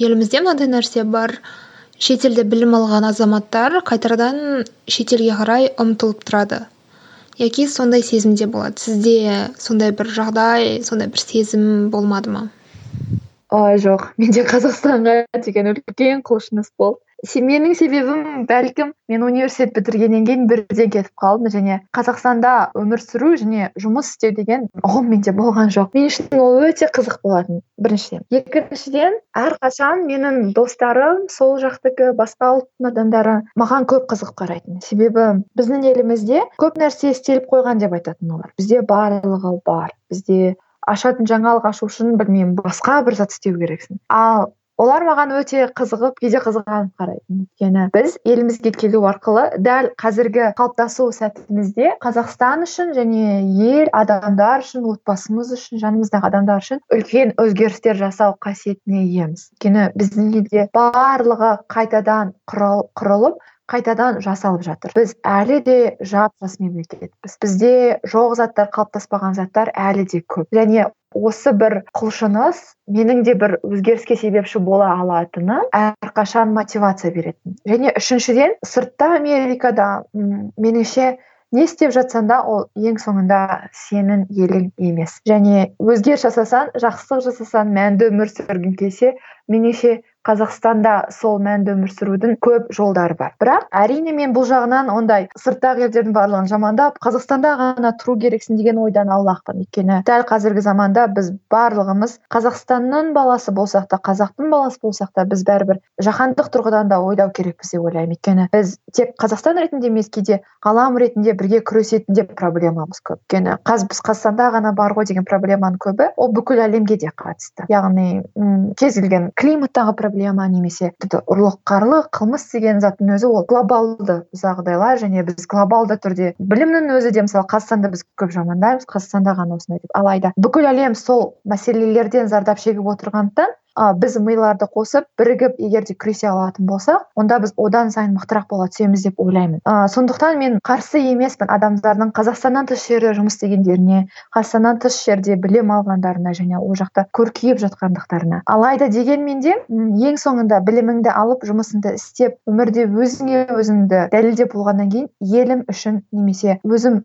елімізде мынандай нәрсе бар. Шетелде білім алған азаматтар қайтадан шетелге қарай ұмтылып тұрады. Яки сондай сезімде болады? Сізде сондай бір жағдай сондай бір сезім болмады ма? Ой жоқ. Менде қазақстанға деген үлкен құлшыныс болды. Менің себебім бәлкім мен университет бітіргеннен кейін бірден кетіп қалдым және қазақстанда өмір сүру және жұмыс істеу деген ұғым менде болған жоқ. Мен үшін ол өте қызық болатын біріншіден. Екіншіден әрқашан менің достарым сол жақтікі басқа ұлттың адамдары маған көп қызық қарайтын. Себебі біздің елімізде көп нәрсе істеліп қойған деп айтатын олар. Бізде барлығы бар. Бізде ашатын жаңалық ашу үшін білмеймін басқа бір зат істеу керексің. Ал олар маған өте қызығып кейде қызғанып қарайтын өйткені біз елімізге келу арқылы дәл қазіргі қалыптасу сәтімізде қазақстан үшін және ел адамдар үшін отбасымыз үшін жанымыздағы адамдар үшін үлкен өзгерістер жасау қасиетіне иеміз өйткені біздің елде барлығы қайтадан құрылып қайтадан жасалып жатыр. Біз әлі де жап жас мемлекетпіз. Бізде жоқ заттар қалыптаспаған заттар әлі де көп. Және осы бір құлшыныс менің де бір өзгеріске себепші бола алатыны әрқашан мотивация беретін. Және үшіншіден сыртта америкада меніңше не істеп жатсаң да ол ең соңында сенің елің емес. Және өзгеріс жасасаң жақсылық жасасаң мәнді өмір сүргің келсе меніңше қазақстанда сол мәнді өмір сүрудің көп жолдары бар. Бірақ әрине мен бұл жағынан ондай сырттағы елдердің барлығын жамандап қазақстанда ғана тұру керексің деген ойдан аулақпын. Өйткені дәл қазіргі заманда біз барлығымыз қазақстанның баласы болсақ та қазақтың баласы болсақ та біз бәрібір жаһандық тұрғыдан да ойлау керекпіз деп ойлаймын. Өйткені біз тек қазақстан ретінде емес кейде ғалам ретінде бірге күресетін де проблемамыз көп. Өйткені қазір біз қазақстанда ғана бар ғой деген проблеманың көбі ол бүкіл әлемге де қатысты. Яғни м кез келген климаттағы проблема немесе тіпті ұрлық қарлық қылмыс деген заттың өзі ол глобалды жағдайлар және біз глобалды түрде білімнің өзі де мысалы қазақстанда біз көп жамандаймыз қазақстанда ғана осындай деп алайда бүкіл әлем сол мәселелерден зардап шегіп отырғандықтан ә, біз миларды қосып бірігіп егер де күресе алатын болсақ онда біз одан сайын мықтырақ бола түсеміз деп ойлаймын. Ә, сондықтан мен қарсы емеспін адамдардың қазақстаннан тыс жерде жұмыс істегендеріне қазақстаннан тыс жерде білім алғандарына және ол жақта көркейіп жатқандықтарына. Алайда дегенмен де ең соңында біліміңді алып жұмысыңды істеп өмірде өзіңе өзіңді дәлелдеп болғаннан кейін елім үшін немесе өзім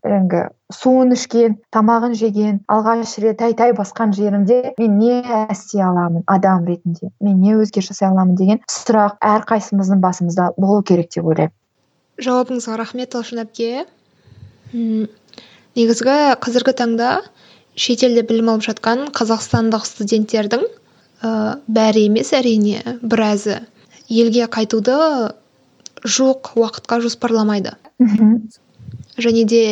суын ішкен тамағын жеген алғаш рет тәй тәй басқан жерімде мен не істей аламын адам ретінде мен не өзгеріс жасай аламын деген сұрақ әрқайсымыздың басымызда болу керек деп ойлаймын. Жауабыңызға рахмет талшын әпке. Негізгі қазіргі таңда шетелде білім алып жатқан қазақстандық студенттердің ә, бәрі емес әрине біразы. Елге қайтуды жоқ уақытқа жоспарламайды. Және де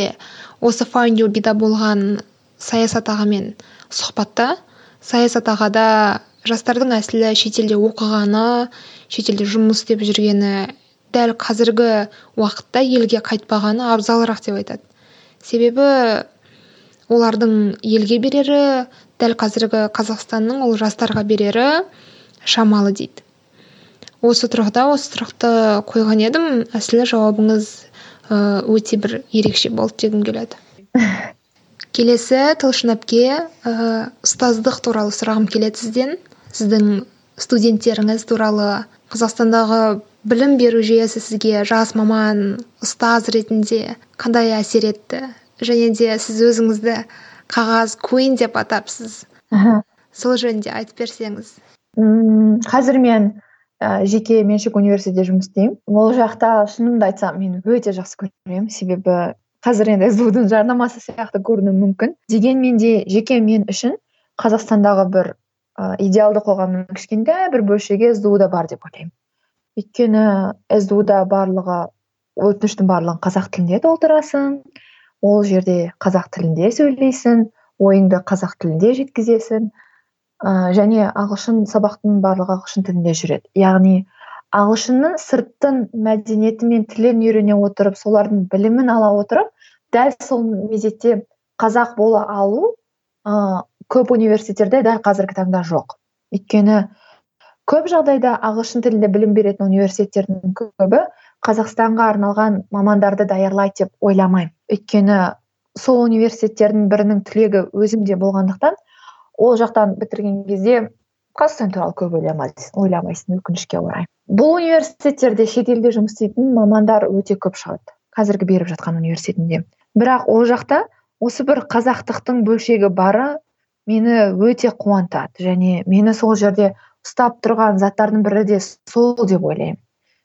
осы файндюбида болған саясат ағамен сұхбатта. Саясат ағада жастардың әсілі шетелде оқығаны шетелде жұмыс істеп жүргені дәл қазіргі уақытта елге қайтпағаны абзалырақ деп айтады. Себебі олардың елге берері дәл қазіргі қазақстанның ол жастарға берері шамалы дейді. Осы тұрғыда осы сұрақты қойған едім. Әсілі жауабыңыз өте бір ерекше болды дегім келеді. Келесі талшын әпке ә, ұстаздық туралы сұрағым келеді сізден. Сіздің студенттеріңіз туралы қазақстандағы білім беру жүйесі сізге жас маман ұстаз ретінде қандай әсер етті? Және де сіз өзіңізді қағаз куин деп атапсыз. Сол жөнінде айтып берсеңіз. Мм қазір мен ә, жеке меншік университетте жұмыс істеймін. Ол жақта шынымды айтсам мен өте жақсы көремін. Себебі қазір енді сду жарнамасы сияқты көрінуі мүмкін. Дегенмен де жеке мен үшін қазақстандағы бір ә, идеалды қоғамның кішкентай бір бөлшегі сду да бар деп ойлаймын. Өйткені сду да барлығы өтініштің барлығын қазақ тілінде толтырасың ол жерде қазақ тілінде сөйлейсің ойыңды қазақ тілінде жеткізесің. Ә, және ағылшын сабақтың барлығы ағылшын тілінде жүреді. Яғни ағылшынның сырттың мәдениеті мен тілін үйрене отырып солардың білімін ала отырып дәл сол мезетте қазақ бола алу ә, көп университеттерде дәл қазіргі таңда жоқ. Өйткені көп жағдайда ағылшын тілінде білім беретін университеттердің көбі қазақстанға арналған мамандарды даярлайды деп ойламаймын. Өйткені сол университеттердің бірінің түлегі өзімде болғандықтан ол жақтан бітірген кезде қазақстан туралы көп ойламайсың өкінішке орай. Бұл университеттерде шетелде жұмыс істейтін мамандар өте көп шығады қазіргі беріп жатқан университетімде бірақ ол жақта осы бір қазақтықтың бөлшегі бары мені өте қуантады. Және мені сол жерде ұстап тұрған заттардың бірі де сол деп ойлаймын.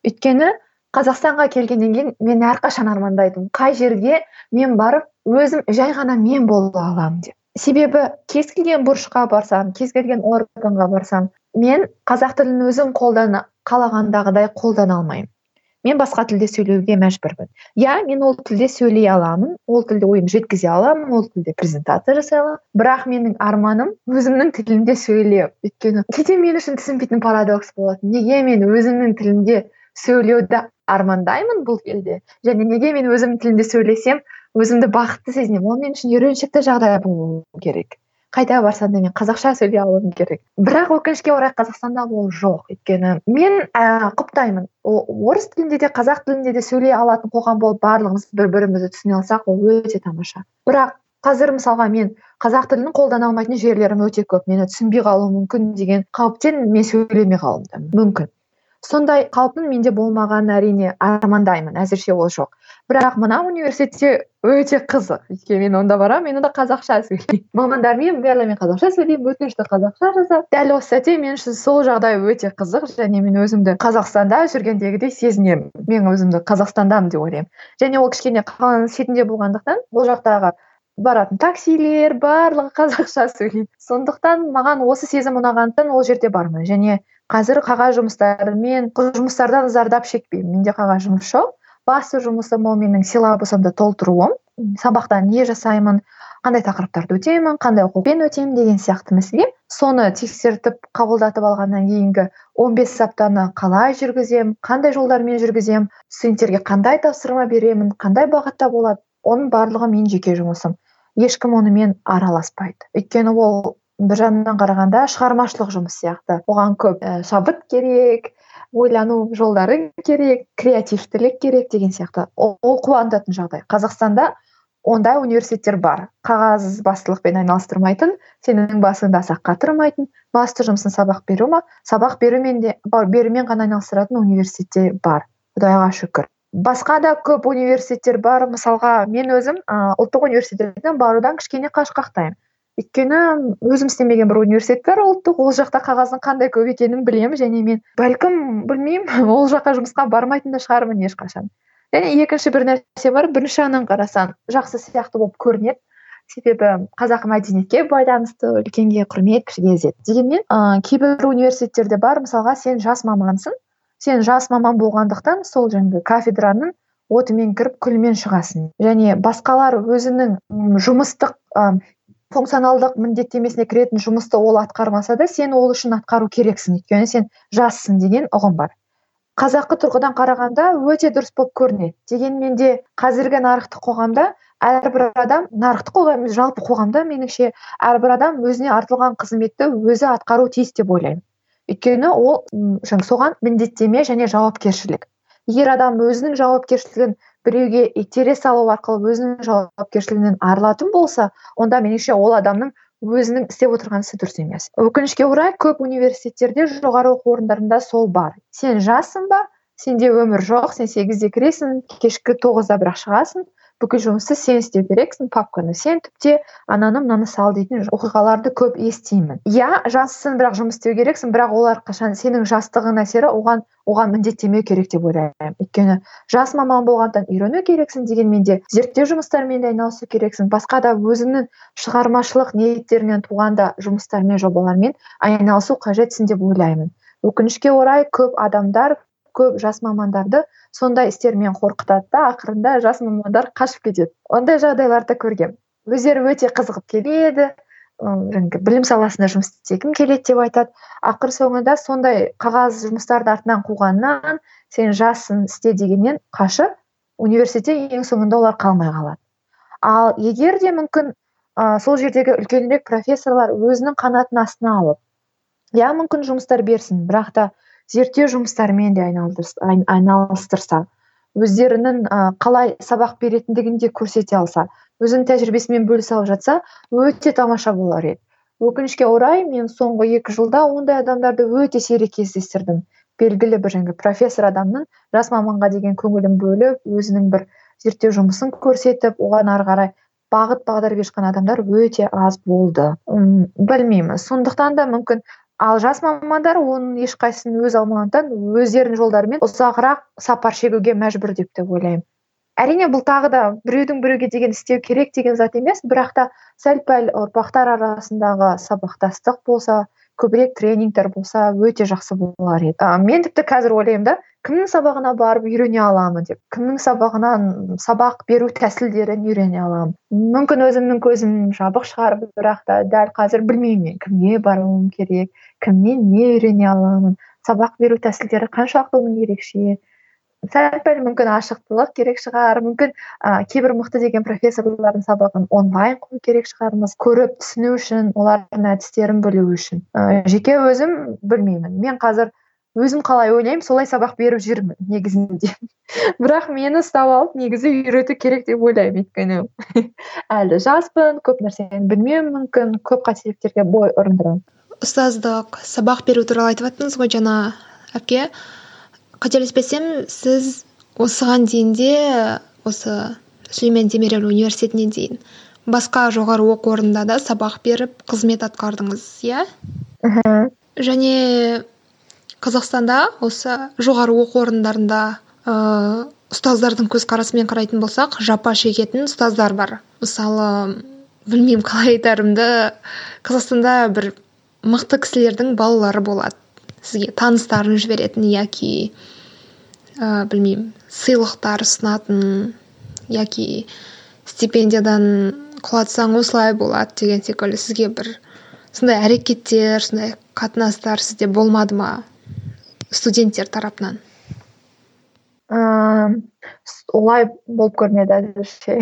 Өйткені қазақстанға келгеннен кейін мен әрқашан армандайтынмын қай жерге мен барып өзім жай ғана мен бола аламын деп. Себебі кез келген бұрышқа барсам кез келген органға барсам мен қазақ тілін өзім қолдана қалағандағыдай қолдана алмаймын. Мен басқа тілде сөйлеуге мәжбүрмін. Иә мен ол тілде сөйлей аламын ол тілде ойымды жеткізе аламын ол тілде презентация жасай аламын. Бірақ менің арманым өзімнің тілімде сөйлеу. Өйткені кейде мен үшін түсінбейтін парадокс болады неге мен өзімнің тілімде сөйлеуді армандаймын бұл елде және неге мен өзімнің тілімде сөйлесем өзімді бақытты сезінемін. Ол мен үшін үйреншікті жағдай болу керек. Қайда барсам да мен қазақша сөйлей алуым керек. Бірақ өкінішке орай қазақстанда ол жоқ. Өйткені мен ә, құптаймын. Орыс тілінде де қазақ тілінде де сөйлей алатын қоғам болып барлығымыз бір бірімізді түсіне алсақ ол өте тамаша. Бірақ қазір мысалға мен қазақ тілін қолдана алмайтын жерлерім өте көп. Мені түсінбей қалуы мүмкін деген қауіптен мен сөйлемей қалуым мүмкін. Сондай қаупің менде болмағанын әрине армандаймын. Әзірше ол жоқ. Бірақ мына университетте өте қызық. Өйткені мен онда барамын мен онда қазақша сөйлеймін. Мамандармен бәрімен қазақша сөйлеймін өтінішті қазақша жазамын дәл осы сәтте мен үшін сол жағдай өте қызық және мен өзімді қазақстанда жүргендегідей сезінемін. Мен өзімді қазақстандамын деп ойлаймын. Және ол кішкене қаланың шетінде болғандықтан ол жақтағы баратын таксилер барлығы қазақша сөйлейді. Сондықтан маған осы сезім ұнағандықтан ол жерде бармын. Және қазір қағаз жұмыстарымен жұмыстардан зардап шекпеймін. Менде қағаз жұмыс жоқ. Басты жұмысым ол менің силабусымды толтыруым. Сабақта не жасаймын қандай тақырыптарды өтемін қандай оқулықпен өтемін деген сияқты мәселе. Соны тексертіп қабылдатып алғаннан кейінгі 15 бес аптаны қалай жүргіземін қандай жолдармен жүргіземін студенттерге қандай тапсырма беремін қандай бағытта болады оның барлығы менің жеке жұмысым. Ешкім онымен араласпайды. Өйткені ол бір жағынан қарағанда шығармашылық жұмыс сияқты. Оған көп ә, шабыт керек ойлану жолдары керек креативтілік керек деген сияқты. Ол, ол қуантатын жағдай. Қазақстанда ондай университеттер бар. Қағаз бастылықпен айналыстырмайтын сенің басыңды аса қатырмайтын басты жұмысың сабақ беру ма? Сабақ берумен де берумен ғана айналыстыратын университеттер бар. Құдайға шүкір. Басқа да көп университеттер бар. Мысалға мен өзім ә, ұлттық университетіне барудан кішкене қашқақтаймын. Өйткені өзім істемеген бір университет бар ұлттық ол жақта қағаздың қандай көп екенін білемін және мен бәлкім білмеймін. Ол жаққа жұмысқа бармайтын да шығармын ешқашан. Және екінші бір нәрсе бар бірінші жағынан қарасаң жақсы сияқты болып көрінеді. Себебі қазақы мәдениетке байланысты үлкенге құрмет кішіге ізет дегенмен ә, кейбір университеттерде бар мысалға сен жас мамансың. Сен жас маман болғандықтан сол жаңағы кафедраның отымен кіріп күлімен шығасың. Және басқалар өзінің жұмыстық функционалдық міндеттемесіне кіретін жұмысты ол атқармаса да сен ол үшін атқару керексің өйткені сен жассың деген ұғым бар. Қазақы тұрғыдан қарағанда өте дұрыс болып көрінеді. Дегенмен де қазіргі нарықтық қоғамда әрбір адам нарықтық қоғам жалпы қоғамда меніңше әрбір адам өзіне артылған қызметті өзі атқару тиіс деп ойлаймын. Өйткені ол соған міндеттеме және жауапкершілік. Егер адам өзінің жауапкершілігін біреуге итере салу арқылы өзінің жауапкершілігінен арылатын болса онда меніңше ол адамның өзінің істеп отырған ісі дұрыс емес. Өкінішке орай көп университеттерде жоғары оқу орындарында сол бар. Сен жассың ба? Сенде өмір жоқ сен сегізде кіресің кешкі тоғызда бірақ шығасың. Бүкіл жұмысты сен істеу керексің папканы сен түпте ананы мынаны сал дейтін оқиғаларды көп естимін. Иә жассың бірақ жұмыс істеу керексің бірақ ол әрқашан сенің жастығың әсері оған оған міндеттемеу керек деп ойлаймын. Өйткені жас маман болғандықтан үйрену керексің дегенмен де зерттеу жұмыстарымен де айналысу керексің. Басқа да өзіңнің шығармашылық ниеттеріңнен туған да жұмыстармен жобалармен айналысу қажетсің деп ойлаймын. Өкінішке орай көп адамдар көп жас мамандарды сондай істермен қорқытады да ақырында жас мамандар қашып кетеді. Ондай жағдайларды көргем. Өздері өте қызығып келеді жаңағы білім саласында жұмыс істегім келеді деп айтады. Ақыр соңында сондай қағаз жұмыстарды артынан қуғаннан сен жассың істе дегеннен қашып университетте ең соңында олар қалмай қалады. Ал егер де мүмкін ә, сол жердегі үлкенірек профессорлар өзінің қанатын астына алып иә мүмкін жұмыстар берсін бірақ та зерттеу жұмыстарымен де айналыстырса өздерінің ә, қалай сабақ беретіндігін де көрсете алса өзінің тәжірибесімен бөлісе алып жатса өте тамаша болар еді. Өкінішке орай мен соңғы екі жылда ондай адамдарды өте сирек кездестірдім. Белгілі бір жаңағы профессор адамның жас маманға деген көңілін бөліп өзінің бір зерттеу жұмысын көрсетіп оған ары қарай бағыт бағдар беріп адамдар өте аз болды. М білмеймін. Сондықтан да мүмкін ал жас мамандар оның ешқайсысын өз алмағандықтан өздерінің жолдарымен ұзағырақ сапар шегуге мәжбүр деп те ойлаймын. Әрине бұл тағы да біреудің біреуге деген істеу керек деген зат емес бірақ та сәл пәл ұрпақтар арасындағы сабақтастық болса көбірек тренингтер болса өте жақсы болар еді. Ә, мен тіпті қазір ойлаймын да кімнің сабағына барып үйрене аламын деп кімнің сабағынан сабақ беру тәсілдерін үйрене аламын. Мүмкін өзімнің көзім жабық шығар бірақ та дәл қазір білмеймін мен кімге баруым керек кімнен не үйрене аламын сабақ беру тәсілдері қаншалықты оның ерекше сәл пәл мүмкін ашықтылық керек шығар. Мүмкін ә, кейбір мықты деген профессорлардың сабағын онлайн қою керек шығармыз көріп түсіну үшін олардың әдістерін білу үшін. Ә, жеке өзім білмеймін. Мен қазір өзім қалай ойлаймын солай сабақ беріп жүрмін негізінде. Бірақ мені ұстап алып негізі үйрету керек деп ойлаймын өйткені. Әлі жаспын көп нәрсені білмеуім мүмкін көп қателіктерге бой ұрындырамын. Ұстаздық сабақ беру туралы айтып жатырмыз ғой жаңа әпке? Қателеспесем сіз осыған дейін де осы сүлеймен демирел университетіне дейін басқа жоғары оқу орнында да сабақ беріп қызмет атқардыңыз иә? Және қазақстанда осы жоғары оқу орындарында ыыы ұстаздардың көзқарасымен қарайтын болсақ жапа шегетін ұстаздар бар. Мысалы білмеймін қалай айтарымды қазақстанда бір мықты кісілердің балалары болады. Сізге таныстарын жіберетін яки ә, білмеймін сыйлықтар ұсынатын яки стипендиядан құлатсаң осылай болады деген секілді сізге бір сондай әрекеттер сондай қатынастар сізде болмады ма студенттер тарапынан? Ыыы олай болып көрмеді әзірше.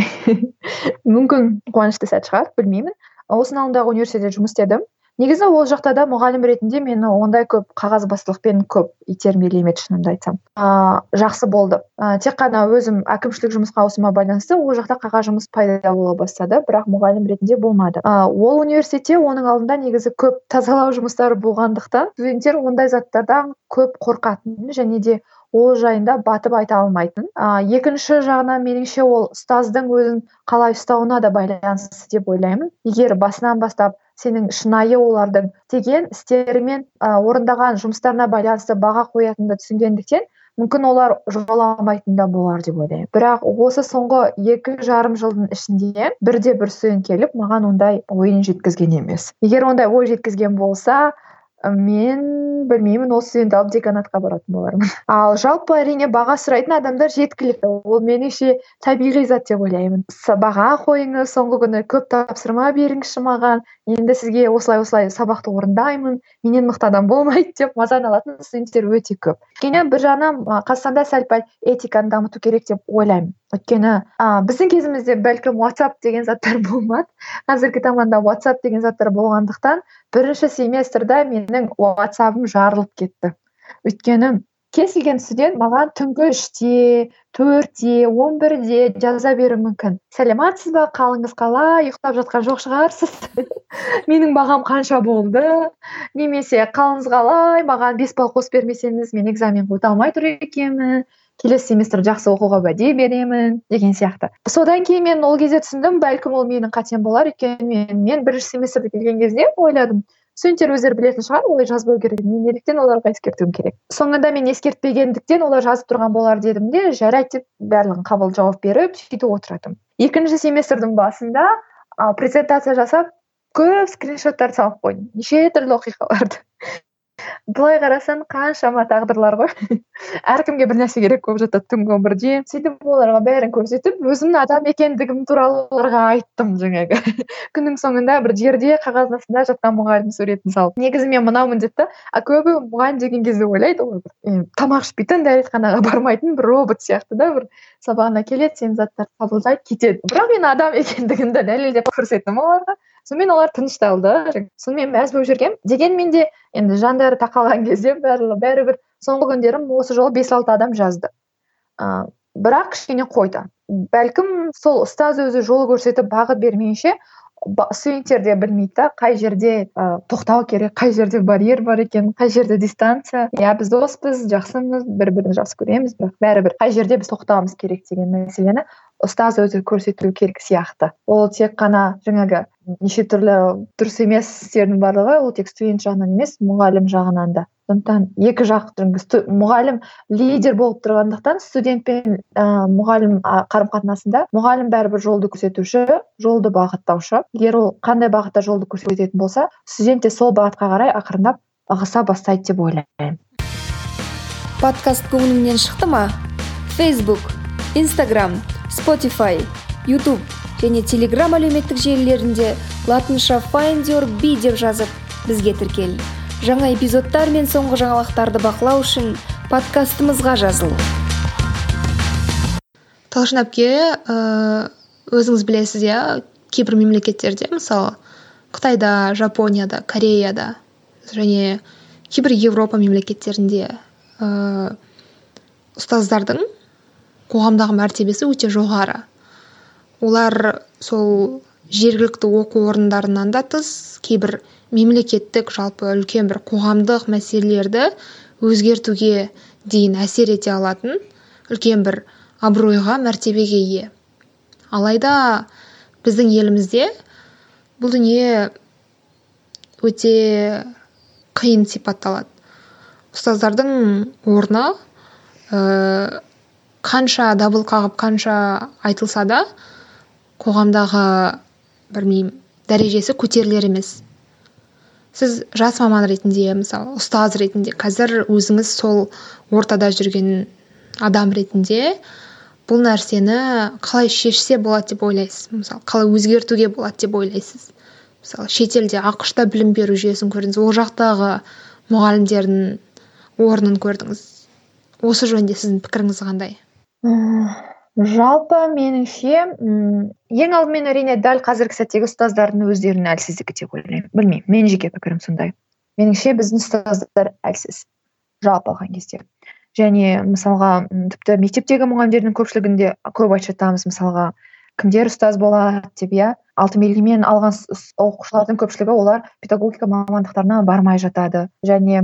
Мүмкін қуанышты сәт шығар білмеймін. Осының алдындағы университетте жұмыс істедім. Негізі ол жақта да мұғалім ретінде мені ондай көп қағазбастылықпен көп итермелемеді шынымды айтсам. Ыыы жақсы болды. Ә, тек қана өзім әкімшілік жұмысқа ауысуыма байланысты ол жақта қағаз жұмыс пайда бола бастады бірақ мұғалім ретінде болмады. Ә, ол университетте оның алдында негізі көп тазалау жұмыстары болғандықтан студенттер ондай заттардан көп қорқатын және де ол жайында батып айта алмайтын а, екінші жағынан меніңше ол ұстаздың өзін қалай ұстауына да байланысты деп ойлаймын. Егер басынан бастап сенің шынайы олардың істеген істері мен орындаған жұмыстарына байланысты баға қоятыныңды түсінгендіктен мүмкін олар жоламайтын да болар деп ойлаймын. Бірақ осы соңғы екі жарым жылдың ішінде бірде бір студент келіп маған ондай ойын жеткізген емес. Егер ондай ой жеткізген болса мен білмеймін ол студент алып деканатқа баратын болармын. Ал жалпы әрине баға сұрайтын адамдар жеткілікті. Ол меніңше табиғи зат деп ойлаймын. Баға қойыңыз соңғы күні көп тапсырма беріңізші маған. Енді сізге осылай осылай сабақты орындаймын. Менен мықты адам болмайды деп мазаны алатын студенттер өте көп. Өйткені бір жағынан қазақстанда сәл пәл этиканы дамыту керек деп ойлаймын. Өйткені ә, біздің кезімізде бәлкім whatsapp деген заттар болмады. Қазіргі заманда whatsapp деген заттар болғандықтан бірінші семестрде менің whatsappым жарылып кетті. Өйткені кез келген студент маған түнгі үште төртте он бірде жаза беруі мүмкін. Сәлеметсіз ба? Қалыңыз қалай? Ұйықтап жатқан жоқ шығарсыз? Менің бағам қанша болды? Немесе қалыңыз қалай? Маған бес балл қосып бермесеңіз мен экзаменге өте алмай тұр екенмін? Келесі семестр жақсы оқуға уәде беремін деген сияқты. Содан кейін мен ол кезде түсіндім бәлкім ол менің қатем болар өйткені мен, мен бірінші семестрге келген кезде ойладым. Студенттер өздері білетін шығар олай жазбау керек. Мен неліктен оларға ескертуім керек? Соңында мен ескертпегендіктен олар жазып тұрған болар дедім де жарайды деп барлығын қабыл жауап беріп сөйтіп отыратынмын екінші семестрдің басында презентация жасап көп скриншоттар салып қойдым. Неше түрлі оқиғаларды. Былай қарасаң қаншама тағдырлар ғой. Әркімге бір нәрсе керек болып жатады түнгі он бірде. Сөйтіп оларға бәрін көрсетіп өзімнің адам екендігім туралы оларға айттым жаңағы. Күннің соңында бір жерде қағаздың астында жатқан мұғалім суретін салып. Негізі мен мынаумын деп та а көбі мұғалім деген кезде ойлайды ғой бір тамақ ішпейтін дәретханаға бармайтын бір робот сияқты да бір сабағына келеді сен заттарды қабылдайды кетеді. Бірақ мен адам екендігімді дәлелдеп көрсеттім оларға. Сонымен олар тынышталды. Сонымен мәз болып жүргенмін. Дегенмен де енді жандары тақалған кезде бәрі бәрібір соңғы күндері осы жолы бес алты адам жазды. Ыыы бірақ кішкене қойды. Бәлкім сол ұстаз өзі жол көрсетіп бағыт бермейінше студенттер де білмейді да қай жерде ә, тоқтау керек қай жерде барьер бар екен қай жерде дистанция. Иә біз доспыз жақсымыз бір бірімізді жақсы көреміз бірақ бәрібір қай жерде біз тоқтауымыз керек деген мәселені ұстаз өзі көрсету керек сияқты. Ол тек қана жаңағы неше түрлі дұрыс емес істердің барлығы ол тек студент жағынан емес мұғалім жағынан да. Сондықтан екі жақ мұғалім лидер болып тұрғандықтан студент пен ә, мұғалім қарым қатынасында мұғалім бәрібір жолды көрсетуші жолды бағыттаушы. Егер ол қандай бағытта жолды көрсететін болса студент те сол бағытқа қарай ақырындап ығыса бастайды деп ойлаймын. Подкаст көңіліңнен шықты ма? Фейсбук инстаграм спотифай ютуб және телеграм әлеуметтік желілерінде латынша find your деп жазып бізге тіркел. Жаңа эпизодтар мен соңғы жаңалықтарды бақылау үшін подкастымызға жазыл. Талшын әпке өзіңіз білесіз иә кейбір мемлекеттерде мысалы қытайда жапонияда кореяда және кейбір еуропа мемлекеттерінде ә, ұстаздардың қоғамдағы мәртебесі өте жоғары. Олар сол жергілікті оқу орындарынан да тыс кейбір мемлекеттік жалпы үлкен бір қоғамдық мәселелерді өзгертуге дейін әсер ете алатын үлкен бір абыройға мәртебеге ие. Алайда біздің елімізде бұл дүние өте қиын сипатталады. Ұстаздардың орны ә, қанша дабыл қағып қанша айтылса да қоғамдағы білмеймін дәрежесі көтерілер емес. Сіз жас маман ретінде мысалы ұстаз ретінде қазір өзіңіз сол ортада жүрген адам ретінде бұл нәрсені қалай шешсе болады деп ойлайсыз? Мысалы қалай өзгертуге болады деп ойлайсыз? Мысалы шетелде ақш та білім беру жүйесін көрдіңіз ол жақтағы мұғалімдердің орнын көрдіңіз. Осы жөнінде сіздің пікіріңіз қандай? Жалпы меніңше м ең алдымен әрине дәл қазіргі сәттегі ұстаздардың өздерінің әлсіздігі деп ойлаймын. Білмеймін менің жеке пікірім сондай. Меніңше біздің ұстаздар әлсіз жалпы алған кезде. Және мысалға тіпті мектептегі мұғалімдердің көпшілігінде көп айтып мысалға кімдер ұстаз болады деп иә? Алтын белгімен алған оқушылардың көпшілігі олар педагогика мамандықтарына бармай жатады. Және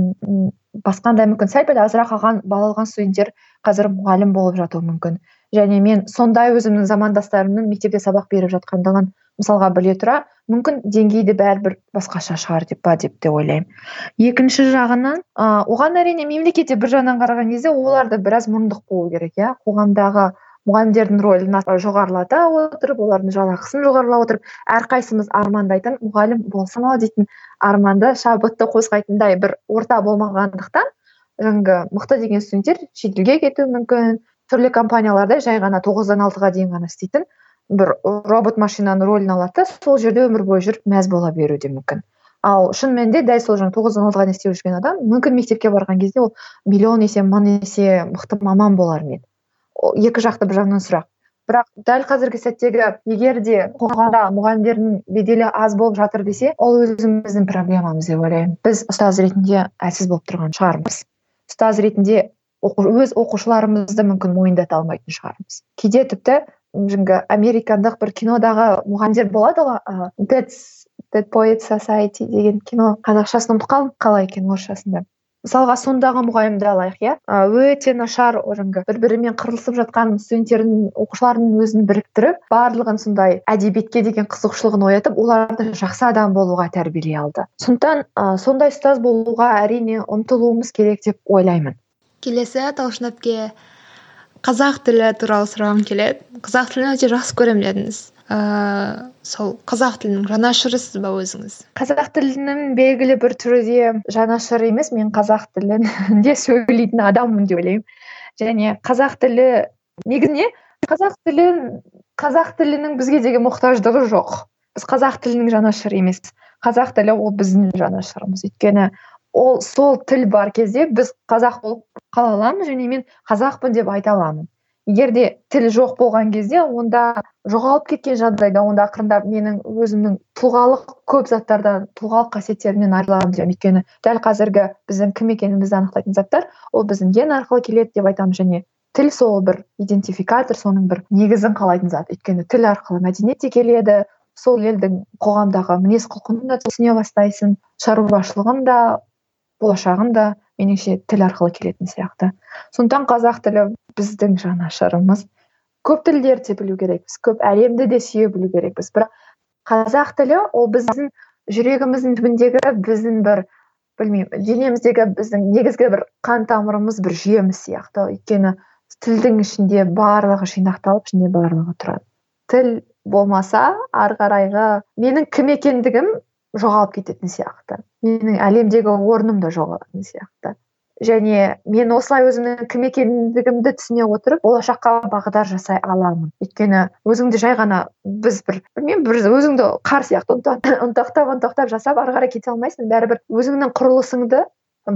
басқа да мүмкін сәл пәл азырақ алған балл алған студенттер қазір мұғалім болып жатуы мүмкін. Және мен сондай өзімнің замандастарымның мектепте сабақ беріп жатқандығын мысалға біле тұра мүмкін деңгейі бәрібір басқаша шығар деп па деп те ойлаймын. Екінші жағынан оған әрине мемлекет бір жағынан қараған кезде олар да біраз мұрындық болу керек иә? Қоғамдағы мұғалімдердің рөлін жоғарылата отырып олардың жалақысын жоғарылай отырып әрқайсымыз армандайтын мұғалім болсам ау дейтін арманды шабытты қозғайтындай бір орта болмағандықтан жаңағы мықты деген студенттер шетелге кетуі мүмкін түрлі компанияларда жай ғана тоғыздан алтыға дейін ғана істейтін бір робот машинаның рөлін алады сол жерде өмір бойы жүріп мәз бола беруі де мүмкін. Ал шын мәнінде дәл сол жаңағы тоғыздан алтыға дейін істеп жүрген адам мүмкін мектепке барған кезде ол миллион есе мың есе мықты маман болар ма еді? Екі жақты бір жағынан сұрақ. Бірақ дәл қазіргі сәттегі егер де қоғамда мұғалімдердің беделі аз болып жатыр десе ол өзіміздің проблемамыз деп ойлаймын. Біз ұстаз ретінде әлсіз болып тұрған шығармыз. Ұстаз ретінде өз оқушыларымызды мүмкін мойындата алмайтын шығармыз. Кейде тіпті жаңағы американдық бір кинодағы мұғалімдер болады ғой dead poet society деген кино қазақшасын ұмытып қалдым қалай екен орысшасында. Мысалға сондағы мұғалімді алайық иә? Өте нашар жаңағы бір бірімен қырылысып жатқан студенттердің оқушылардың өзін біріктіріп барлығын сондай әдебиетке деген қызығушылығын оятып оларды жақсы адам болуға тәрбиелей алды. Сондықтан ә, сондай ұстаз болуға әрине ұмтылуымыз керек деп ойлаймын. Келесі талшын әпке қазақ тілі туралы сұрағым келеді. Қазақ тілін өте жақсы көремін дедіңіз. Ыыы сол қазақ тілінің жанашырысыз ба өзіңіз? Қазақ тілінің белгілі бір түрде жанашыры емес мен қазақ тілінде сөйлейтін адаммын деп ойлаймын. Және қазақ тілі негізіне қазақ тілін қазақ тілінің бізге деген мұқтаждығы жоқ. Біз қазақ тілінің жанашыры емес. Қазақ тілі ол біздің жанашырымыз. Өйткені ол сол тіл бар кезде біз қазақ болып қала аламыз және мен қазақпын деп айта аламын. егер де тіл жоқ болған кезде онда жоғалып кеткен жағдайда онда ақырындап менің өзімнің тұлғалық көп заттардан тұлғалық қасиеттерімнен айырыламын деп өйткені дәл қазіргі біздің кім екенімізді анықтайтын заттар ол біздің ген арқылы келеді деп айтамын және тіл сол бір идентификатор соның бір негізін қалайтын зат. өйткені тіл арқылы мәдениет те келеді сол елдің қоғамдағы мінез құлқын да түсіне бастайсың шаруашылығын да болашағын да меніңше тіл арқылы келетін сияқты. Сондықтан қазақ тілі біздің жанашырымыз. Көп тілдерді білу керекпіз көп әлемді де сүйе білу керекпіз. Бірақ қазақ тілі ол біздің жүрегіміздің түбіндегі біздің бір білмеймін денеміздегі біздің негізгі бір қан тамырымыз бір жүйеміз сияқты. Өйткені тілдің ішінде барлығы жинақталып ішінде барлығы тұрады. Тіл болмаса ары қарайғы менің кім екендігім жоғалып кететін сияқты. Менің әлемдегі орным да жоғалатын сияқты. Және мен осылай өзімнің кім екендігімді түсіне отырып болашаққа бағдар жасай аламын. Өйткені өзіңді жай ғана біз бір білмеймін бір өзіңді қар сияқты ұнтақтап ұнтақтап жасап ары қарай кете алмайсың. Бәрібір өзіңнің құрылысыңды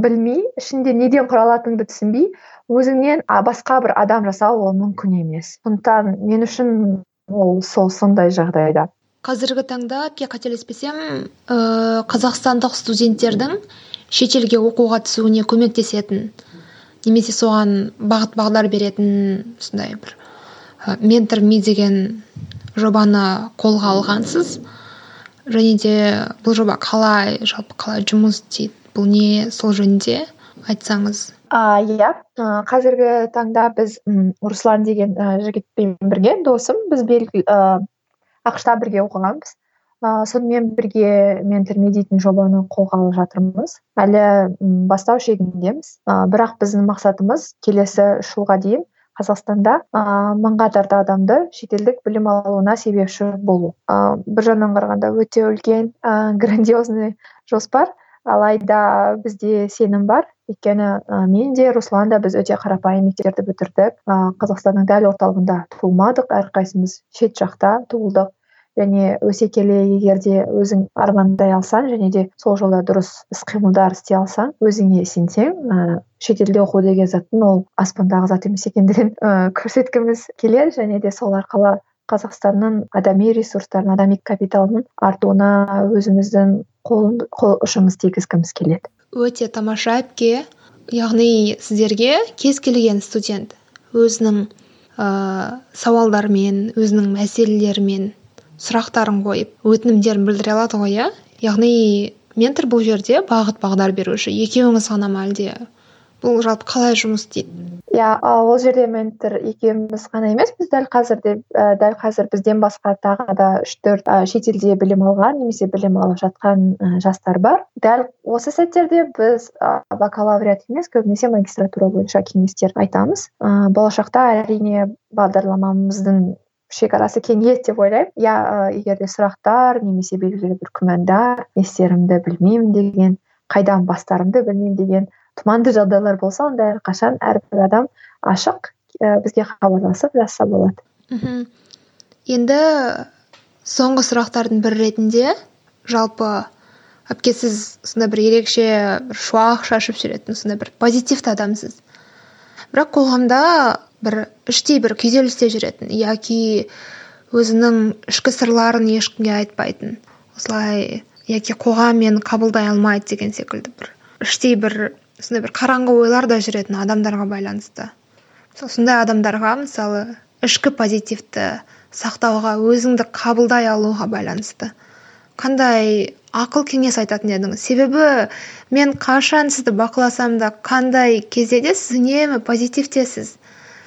білмей ішінде неден құралатыныңды түсінбей өзіңнен басқа бір адам жасау ол мүмкін емес. Сондықтан мен үшін ол сол сондай жағдайда. Қазіргі таңда қателеспесем ә, қазақстандық студенттердің шетелге оқуға түсуіне көмектесетін немесе соған бағыт бағдар беретін сондай бір ә, ментор ми деген жобаны қолға алғансыз. Және де бұл жоба қалай жалпы қалай жұмыс істейді бұл не сол жөнінде айтсаңыз. А иә қазіргі таңда біз руслан деген ә, жігітпен бірге досым біз белгілі ақш та бірге оқығанбыз. Ыыы сонымен бірге ментор дейтін жобаны қолға алып жатырмыз. Әлі бастау шегіндеміз. Ыыы бірақ біздің мақсатымыз келесі үш жылға дейін қазақстанда ыыы мыңға тарта адамды шетелдік білім алуына себепші болу. Ыыы бір жағынан қарағанда өте үлкен ыыы грандиозный жоспар. Алайда бізде сенім бар. Өйткені ә, мен де руслан да біз өте қарапайым мектептерді бітірдік. Ыыы қазақстанның дәл орталығында туылмадық әрқайсымыз шет жақта туылдық. Және өсе келе егер де өзің армандай алсаң және де сол жолда дұрыс іс қимылдар істей алсаң өзіңе сенсең ыыы шетелде оқу деген заттың ол аспандағы зат емес екендігін ыыы көрсеткіміз келеді және де сол арқылы қазақстанның адами ресурстарын адами капиталының артуына өзіміздің қол, қол ұшымыз тигізгіміз келеді. Өте тамаша әпке. Яғни сіздерге кез келген студент өзінің ыыы сауалдарымен өзінің мәселелерімен сұрақтарын қойып өтінімдерін білдіре алады ғой иә? Яғни ментор бұл жерде бағыт бағдар беруші екеуіңіз ғана ма әлде? Бұл жалпы қалай жұмыс істейді? Иә ол жерде ментор екеуміз ғана емес біз дәл қазір де ә, дәл қазір бізден басқа тағы да үш төрт шетелде білім алған немесе білім алып жатқан ә, жастар бар. Дәл осы сәттерде біз ә, бакалавриат емес көбінесе магистратура бойынша кеңестер айтамыз. Ә, болашақта әрине бағдарламамыздың шекарасы кеңейеді деп ойлаймын. Иә егер де сұрақтар немесе белгілі бір күмәндар не істерімді білмеймін деген қайдан бастарымды білмеймін деген тұманды жағдайлар болса онда әрқашан әрбір адам ашық ә, бізге хабарласып жазса болады. Мхм. Енді соңғы сұрақтардың бірі ретінде жалпы әпке сіз сондай бір ерекше бір шуақ шашып жүретін сондай бір позитивті адамсыз. Бірақ қоғамда бір іштей бір күйзелісте жүретін яки өзінің ішкі сырларын ешкімге айтпайтын осылай яки қоғам мені қабылдай алмайды деген секілді бір іштей бір сондай бір қараңғы ойлар да жүретін адамдарға байланысты. Сондай адамдарға мысалы ішкі позитивті сақтауға өзіңді қабылдай алуға байланысты. Қандай ақыл кеңес айтатын едіңіз? Себебі мен қашан сізді бақыласам да қандай кезде де сіз үнемі позитивтесіз.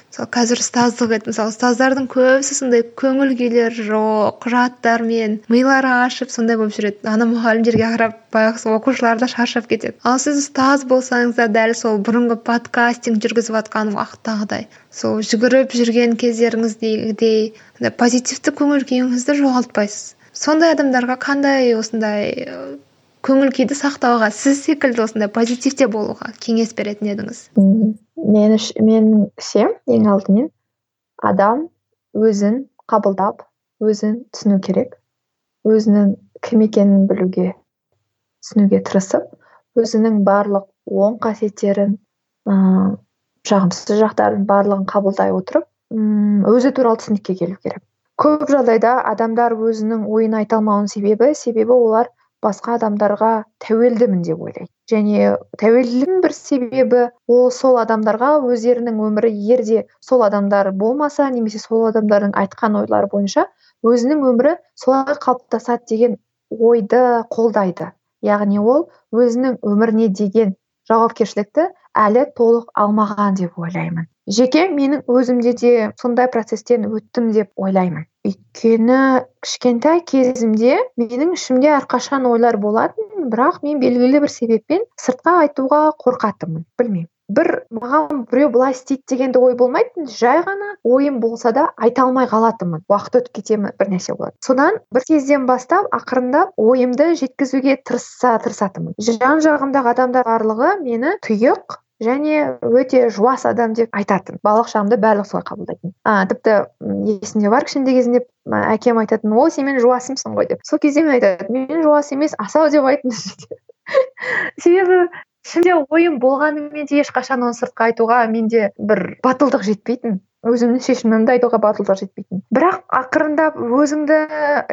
Мысалы қазір ұстаздық ет мысалы ұстаздардың көбісі сондай көңіл күйлері жоқ құжаттармен милары ашып сондай болып жүреді. Ана мұғалімдерге қарап баяғы оқушылар да шаршап кетеді. Ал сіз ұстаз болсаңыз да дәл сол бұрынғы подкастинг жүргізіп жатқан уақыттағыдай сол жүгіріп жүрген кездеріңіздегідей позитивті көңіл күйіңізді жоғалтпайсыз. Сондай адамдарға қандай осындай көңіл күйді сақтауға сіз секілді осындай позитивте болуға кеңес беретін едіңіз. Мен меніңше ең алдымен адам өзін қабылдап өзін түсіну керек. Өзінің кім екенін білуге түсінуге тырысып өзінің барлық оң қасиеттерін ыыы жағымсыз жақтарын барлығын қабылдай отырып өзі туралы түсінікке келу керек. Көп жағдайда адамдар өзінің ойын айта алмауының себебі себебі олар басқа адамдарға тәуелдімін деп ойлайды. Және тәуелділіктің бір себебі ол сол адамдарға өздерінің өмірі егер де сол адамдар болмаса немесе сол адамдардың айтқан ойлары бойынша өзінің өмірі солай қалыптасады деген ойды қолдайды. Яғни ол өзінің өміріне деген жауапкершілікті әлі толық алмаған деп ойлаймын. Жеке менің өзімде де сондай процестен өттім деп ойлаймын. Өйткені кішкентай кезімде менің ішімде әрқашан ойлар болатын бірақ мен белгілі бір себеппен сыртқа айтуға қорқатынмын білмеймін. Бір маған біреу былай істейді дегенде ой болмайтын жай ғана ойым болса да айта алмай қалатынмын. Уақыт өтіп кете ме бір нәрсе болады. Содан бір кезден бастап ақырындап ойымды жеткізуге тырыса тырысатынмын жан жағымдағы адамдар барлығы мені тұйық және өте жуас адам деп айтатын балалық барлығы солай қабылдайтын. А тіпті есімде бар кішкентай кезімде әкем айтатын о сен менің жуасымсың ғой деп. Сол кезде мен айтатынмын мен жуас емес асау деп айтыңыз себебі ішімде ойым болғанымен де ешқашан оны сыртқа айтуға менде бір батылдық жетпейтін өзімнің шешімімді айтуға батылдық жетпейтін. Бірақ ақырындап өзіңді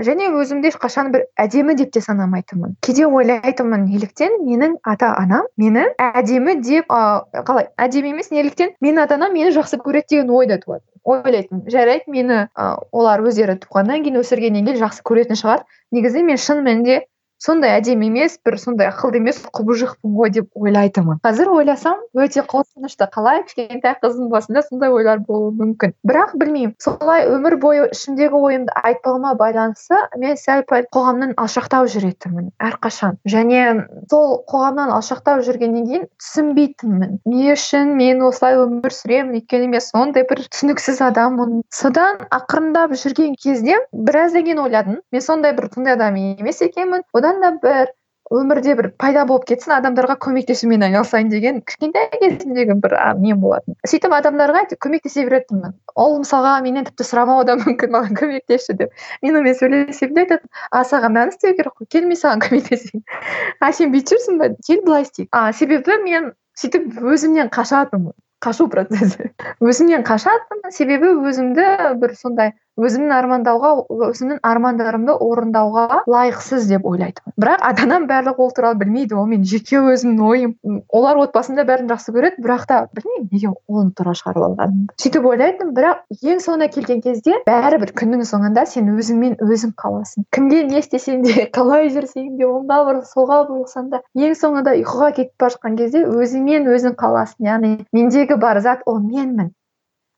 және өзімді ешқашан бір әдемі деп те санамайтынмын кейде ойлайтынмын неліктен менің ата анам мені әдемі деп ә, қалай әдемі емес неліктен менің ата анам мені жақсы көреді деген ой да туады. Ойлайтынмын. Жарайды мені ә, олар өздері туғаннан кейін өсіргеннен кейін жақсы көретін шығар. Негізі мен шын мәнінде сондай әдемі емес бір сондай ақылды емес құбыжықпын ғой деп ойлайтынмын. Қазір ойласам өте қорқынышты. Қалай кішкентай қыздың басында сондай ойлар болуы мүмкін. Бірақ білмеймін солай өмір бойы ішімдегі ойымды айтпауыма байланысты мен сәл пәл қоғамнан алшақтау жүретінмін әрқашан. Және сол қоғамнан алшақтау жүргеннен кейін түсінбейтінмін. Не үшін мен осылай өмір сүремін өйткені мен сондай бір түсініксіз адаммын. Содан ақырындап жүрген кезде біраздан кейін ойладым. Мен сондай бір сондай адам емес екенмін. Одан да бір өмірде бір пайда болып кетсін адамдарға көмектесумен айналысайын деген кішкентай кезімдегі бір нем болатын. Сөйтіп адамдарға көмектесе беретінмін ол мысалға менен тіпті сұрамауы да мүмкін маған көмектесші деп. Мен онымен сөйлесем де айтатын а саған мынаны істеу керек қой кел мен саған көмектесейін. А сен бүйтіп жүрсің ба кел былай істейік. А себебі мен сөйтіп өзімнен қашатынмын. Қашу процесі. Өзімнен қашатынмын себебі өзімді бір сондай өзімнің армандауға өзімнің армандарымды орындауға лайықсыз деп ойлайтынмын бірақ ата анам барлығы ол туралы білмейді ол менің жеке өзімнің ойым. Олар отбасында бәрін жақсы көреді бірақ та білмеймін неге оны тура шығарып алғанымды сөйтіп ойлайтынмын бірақ ең соңына келген кезде бәрібір күннің соңында сен өзіңмен өзің қаласың. Кімге не істесең де қалай жүрсең де оңға бұрыл солға бұрылсаң да ең соңында ұйқыға кетіп бара жатқан кезде өзіңмен өзің қаласың. Яғни мендегі бар зат ол менмін.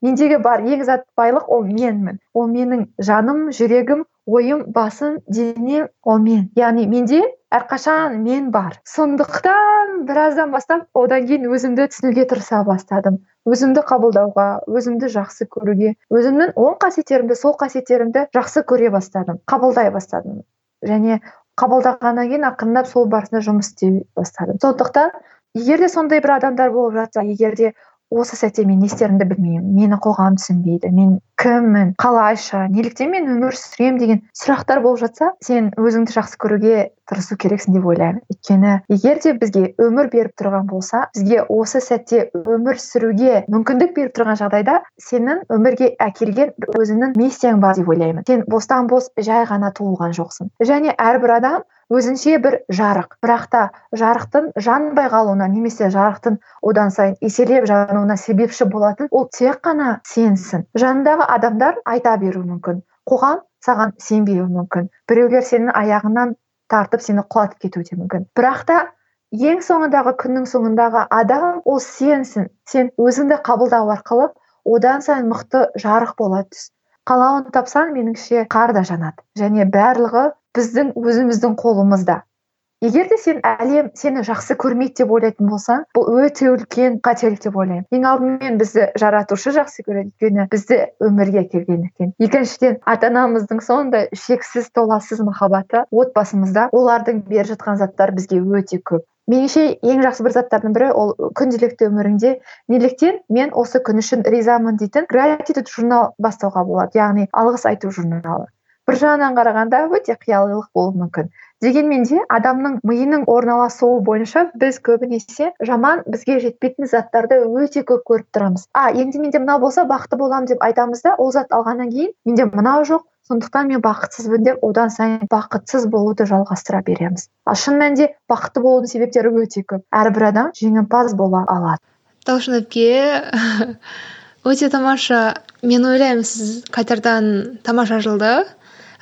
Мендегі бар ең зат байлық ол менмін. Ол менің жаным жүрегім ойым басым денем ол мен. Яғни менде әрқашан мен бар. Сондықтан біраздан бастап одан кейін өзімді түсінуге тырыса бастадым. Өзімді қабылдауға өзімді жақсы көруге өзімнің оң қасиеттерімді сол қасиеттерімді жақсы көре бастадым қабылдай бастадым. Және қабылдағаннан кейін ақырындап сол барысында жұмыс істей бастадым. Сондықтан егер де сондай бір адамдар болып жатса егер де осы сәтте мен не істерімді білмеймін мені қоғам түсінбейді мен кіммін қалайша неліктен мен өмір сүремін деген сұрақтар болып жатса сен өзіңді жақсы көруге тырысу керексің деп ойлаймын. Өйткені егер де бізге өмір беріп тұрған болса бізге осы сәтте өмір сүруге мүмкіндік беріп тұрған жағдайда сенің өмірге әкелген өзіңнің миссияң бар деп ойлаймын. Сен бостан бос жай ғана туылған жоқсың. Және әрбір адам өзінше бір жарық. Бірақ та жарықтың жанбай қалуына немесе жарықтың одан сайын еселеп жануына себепші болатын ол тек қана сенсің. Жанындағы адамдар айта беруі мүмкін. Қоғам саған сенбеуі мүмкін. Біреулер сенің аяғыңнан тартып сені құлатып кетуі де мүмкін. Бірақ та ең соңындағы күннің соңындағы адам ол сенсің. Сен өзіңді қабылдау арқылы одан сайын мықты жарық бола түс. Қалауын тапсаң меніңше қар да жанады. Және барлығы біздің өзіміздің қолымызда. Егер де сен әлем сені жақсы көрмейді деп ойлайтын болсаң бұл өте үлкен қателік деп ойлаймын. Ең алдымен бізді жаратушы жақсы көреді өйткені бізді өмірге әкелгендіктен екіншіден ата анамыздың сондай шексіз толассыз махаббаты отбасымызда олардың беріп жатқан заттары бізге өте көп. Меніңше ең жақсы бір заттардың бірі ол күнделікті өміріңде неліктен мен осы күн үшін ризамын дейтін гратитуд журнал бастауға болады яғни алғыс айту журналы. Бір жағынан қарағанда өте қиялилық болуы мүмкін. Дегенмен де адамның миының орналасуы бойынша біз көбінесе жаман бізге жетпейтін заттарды өте көп көріп тұрамыз. А енді менде мынау болса бақытты боламын деп айтамыз да ол зат алғаннан кейін менде мынау жоқ сондықтан мен бақытсызбын деп одан сайын бақытсыз болуды жалғастыра береміз. Ал шын мәнінде бақытты болудың себептері өте көп. Әрбір адам жеңімпаз бола алады. Талшын әпке өте тамаша. Мен ойлаймын сіз қайтардан тамаша жылды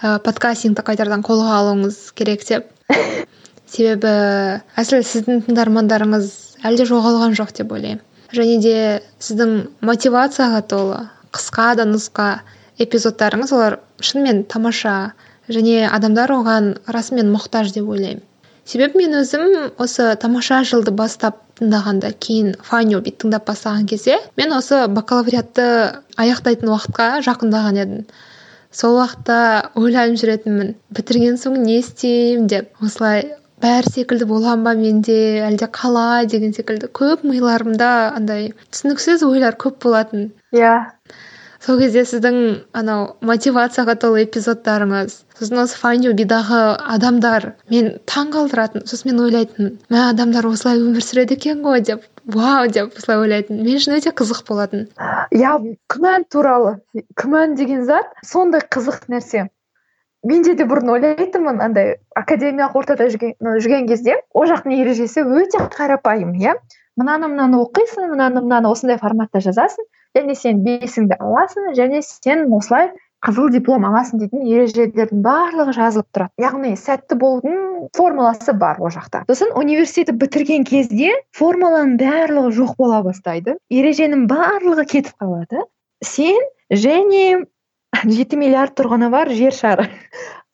ә, подкастингті қайтадан қолға алуыңыз керек деп. Себебі әсілі сіздің тыңдармандарыңыз әлде жоғалған жоқ деп ойлаймын. Және де сіздің мотивацияға толы қысқа да нұсқа. Эпизодтарыңыз олар шынымен тамаша және адамдар оған расымен мұқтаж деп ойлаймын. Себебі мен өзім осы тамаша жылды бастап тыңдағанда кейін файню тыңдап бастаған кезде мен осы бакалавриатты аяқтайтын уақытқа жақындаған едім. Сол уақытта ойланып жүретінмін бітірген соң не істеймін деп. Осылай бәрі секілді боламын ба мен де әлде қалай деген секілді көп миларымда андай түсініксіз ойлар көп болатын. Иә. Сол кезде сіздің анау мотивацияға толы эпизодтарыңыз сосын осы файндюбидағы адамдар мен таң қалдыратын сосын мен ойлайтынмын мә адамдар осылай өмір сүреді екен ғой деп вау деп осылай ойлайтынмын. Мен үшін өте қызық болатын. Иә күмән туралы күмән деген зат сондай қызық нәрсе. Менде де бұрын ойлайтынмын андай академиялық ортада жүрген, жүрген кезде ол жақтың ережесі өте қарапайым иә. Мынаны мынаны оқисың мынаны мынаны осындай форматта жазасың және сен бесіңді аласың және сен осылай қызыл диплом аласың дейтін ережелердің барлығы жазылып тұрады. Яғни сәтті болудың формуласы бар ол жақта. Сосын университетті бітірген кезде формуланың барлығы жоқ бола бастайды ереженің барлығы кетіп қалады. Сен және жеті миллиард тұрғыны бар жер шары.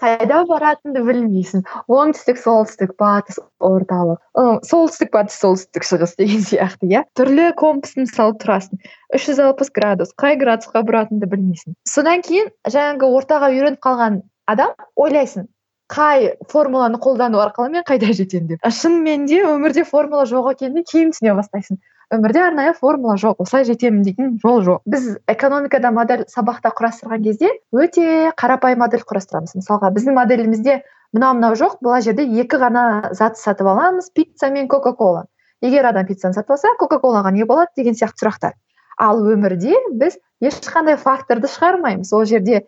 Қайда баратыныңды білмейсің. Оңтүстік солтүстік батыс орталық. Солтүстік батыс солтүстік шығыс деген сияқты иә? Түрлі компастың салып тұрасың. Үш жүз алпыс градус. Қай градусқа бұратыныңды білмейсің. Содан кейін жаңағы ортаға үйреніп қалған адам ойлайсың қай формуланы қолдану арқылы мен қайда жетемін деп. Шынымен де өмірде формула жоқ екеніне кейін түсіне бастайсың. Өмірде арнайы формула жоқ осылай жетемін дейтін жол жоқ. Біз экономикада модель сабақта құрастырған кезде өте қарапайым модель құрастырамыз. Мысалға біздің моделімізде мынау мынау жоқ бұл жерде екі ғана зат сатып аламыз пицца мен кока кола егер адам пиццаны сатып алса кока колаға не болады деген сияқты сұрақтар. Ал өмірде біз ешқандай факторды шығармаймыз. Ол жерде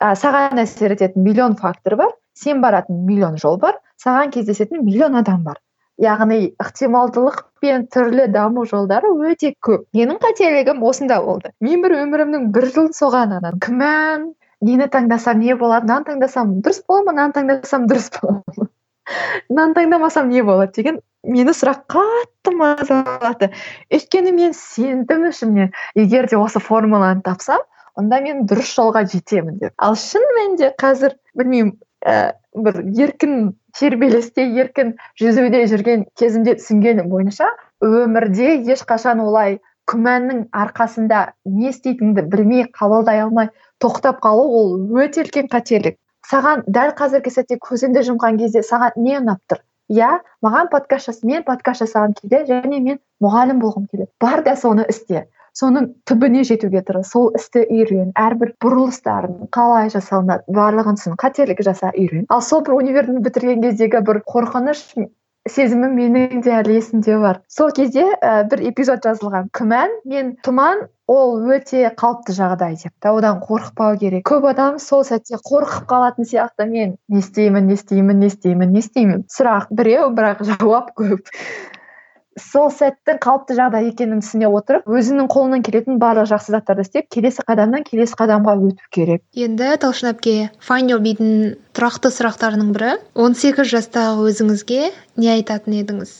ә, саған әсер ететін миллион фактор бар сен баратын миллион жол бар саған кездесетін миллион адам бар. Яғни ықтималдылық пен түрлі даму жолдары өте көп. Менің қателігім осында болды. Мен бір өмірімнің бір жылын соған анан күмән нені таңдасам не болады? Мынаны таңдасам дұрыс бола ма? Мынаны таңдасам дұрыс бола ма? Мынаны таңдамасам не болады? деген мені сұрақ қатты мазалады. Өйткені мен сендім ішімнен. Егер де осы формуланы тапсам онда мен дұрыс жолға жетемін деп. Ал шынымен де қазір білмеймін ііі бір еркін тербелісте еркін жүзуде жүрген кезімде түсінгенім бойынша өмірде ешқашан олай күмәннің арқасында не істейтініңді білмей қабылдай алмай тоқтап қалу ол өте үлкен қателік. Саған дәл қазіргі сәтте көзіңді жұмған кезде саған не ұнап тұр? Иә маған подкаст мен подкаст жасағым келеді және мен мұғалім болғым келеді. Бар да соны істе. Соның түбіне жетуге тырыс. Сол істі үйрен. Әрбір бұрылыстарын қалай жасалынады барлығын түсін қателік жаса үйрен. Ал сол бір универді бітірген кездегі бір қорқыныш сезімі менің де әлі есімде бар. Сол кезде ә, бір эпизод жазылған. Күмән мен тұман ол өте қалыпты жағдай деп та одан қорықпау керек. Көп адам сол сәтте қорқып қалатын сияқты. Мен не істеймін не істеймін не істеймін не істеймін. Сұрақ біреу бірақ жауап көп. Сол сәттің қалыпты жағдай екенін түсіне отырып өзінің қолынан келетін барлық жақсы заттарды істеп келесі қадамнан келесі қадамға өту керек. Енді талшын әпке файндюрбидің тұрақты сұрақтарының бірі. 18 жастағы өзіңізге не айтатын едіңіз?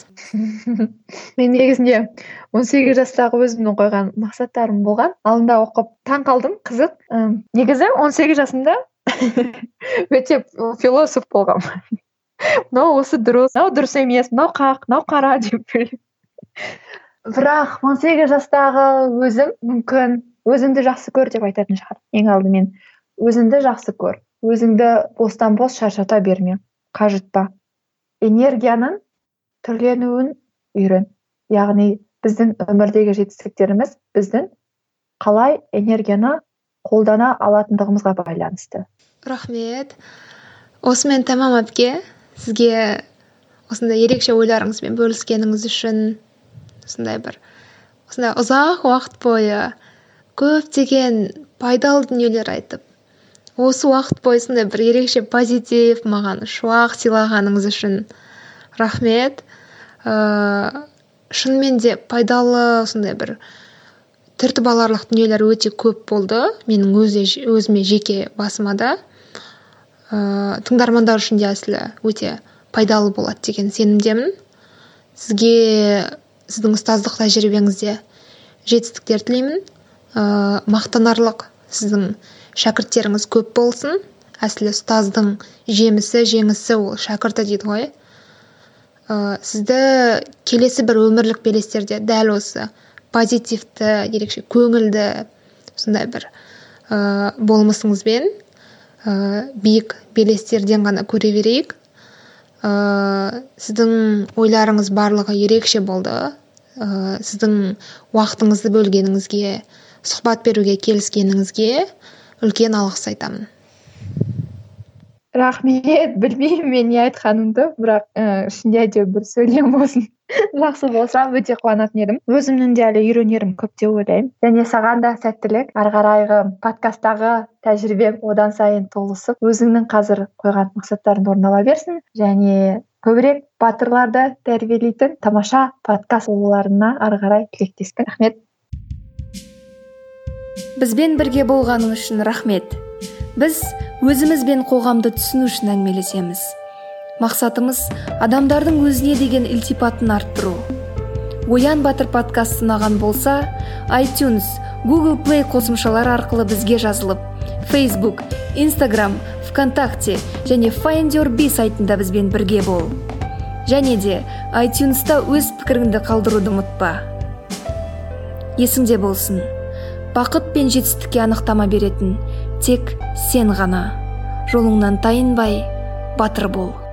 Мен негізінде 18 жастағы өзімнің қойған мақсаттарым болған. Алдында оқып таң қалдым қызық. Ыыы негізі 18 жасымда өте философ болғанмын. Мынау осы дұрыс мынау дұрыс емес мынау қақ мынау қара деп бірақ он сегіз жастағы өзім мүмкін өзіңді жақсы көр деп айтатын шығар. Ең алдымен өзіңді жақсы көр. Өзіңді бостан бос шаршата берме. Қажытпа. Энергияның түрленуін үйрен. Яғни біздің өмірдегі жетістіктеріміз біздің қалай энергияны қолдана алатындығымызға байланысты. Рахмет. Осымен тәмам әпке сізге осындай ерекше ойларыңызбен бөліскеніңіз үшін осындай бір осындай ұзақ уақыт бойы көптеген пайдалы дүниелер айтып осы уақыт бойы сондай бір ерекше позитив маған шуақ сыйлағаныңыз үшін рахмет. Ыыы шынымен де пайдалы сондай бір түртіп аларлық дүниелер өте көп болды менің өз, өзіме жеке басыма да. Ыыы тыңдармандар үшін де әсілі өте пайдалы болады деген сенімдемін. Сізге сіздің ұстаздық тәжірибеңізде жетістіктер тілеймін. Ыыы мақтанарлық сіздің шәкірттеріңіз көп болсын. Әсілі ұстаздың жемісі жеңісі ол шәкірті дейді ғой. Ыыы сізді келесі бір өмірлік белестерде дәл осы позитивті ерекше көңілді сондай бір ыыы болмысыңызбен ә, биік белестерден ғана көре берейік. Ә, сіздің ойларыңыз барлығы ерекше болды. Ә, сіздің уақытыңызды бөлгеніңізге сұхбат беруге келіскеніңізге үлкен алғыс айтамын. Рахмет. Білмеймін мен не айтқанымды бірақ ііі ішінде әйтеуір бір сөйлем болсын. жақсы болса өте қуанатын едім. Өзімнің де әлі үйренерім көп деп ойлаймын. Және саған да сәттілік. Ары қарайғы подкасттағы тәжірибең одан сайын толысып өзіңнің қазір қойған мақсаттарың орындала берсін. Және көбірек батырларды тәрбиелейтін тамаша подкаст болуларына ары қарай тілектеспін. Рахмет. Бізбен бірге болғаның үшін рахмет. Біз өзіміз бен қоғамды түсіну үшін әңгімелесеміз. Мақсатымыз адамдардың өзіне деген ілтипатын арттыру. Оян батыр подкаст ұнаған болса iTunes, Google Play қосымшалары арқылы бізге жазылып Facebook, Instagram, ВКонтакте және Find Your сайтында бізбен бірге бол. Және де iTunesта өз пікіріңді қалдыруды ұмытпа. Есіңде болсын. Бақыт пен жетістікке анықтама беретін тек сен ғана. Жолыңнан тайынбай батыр бол.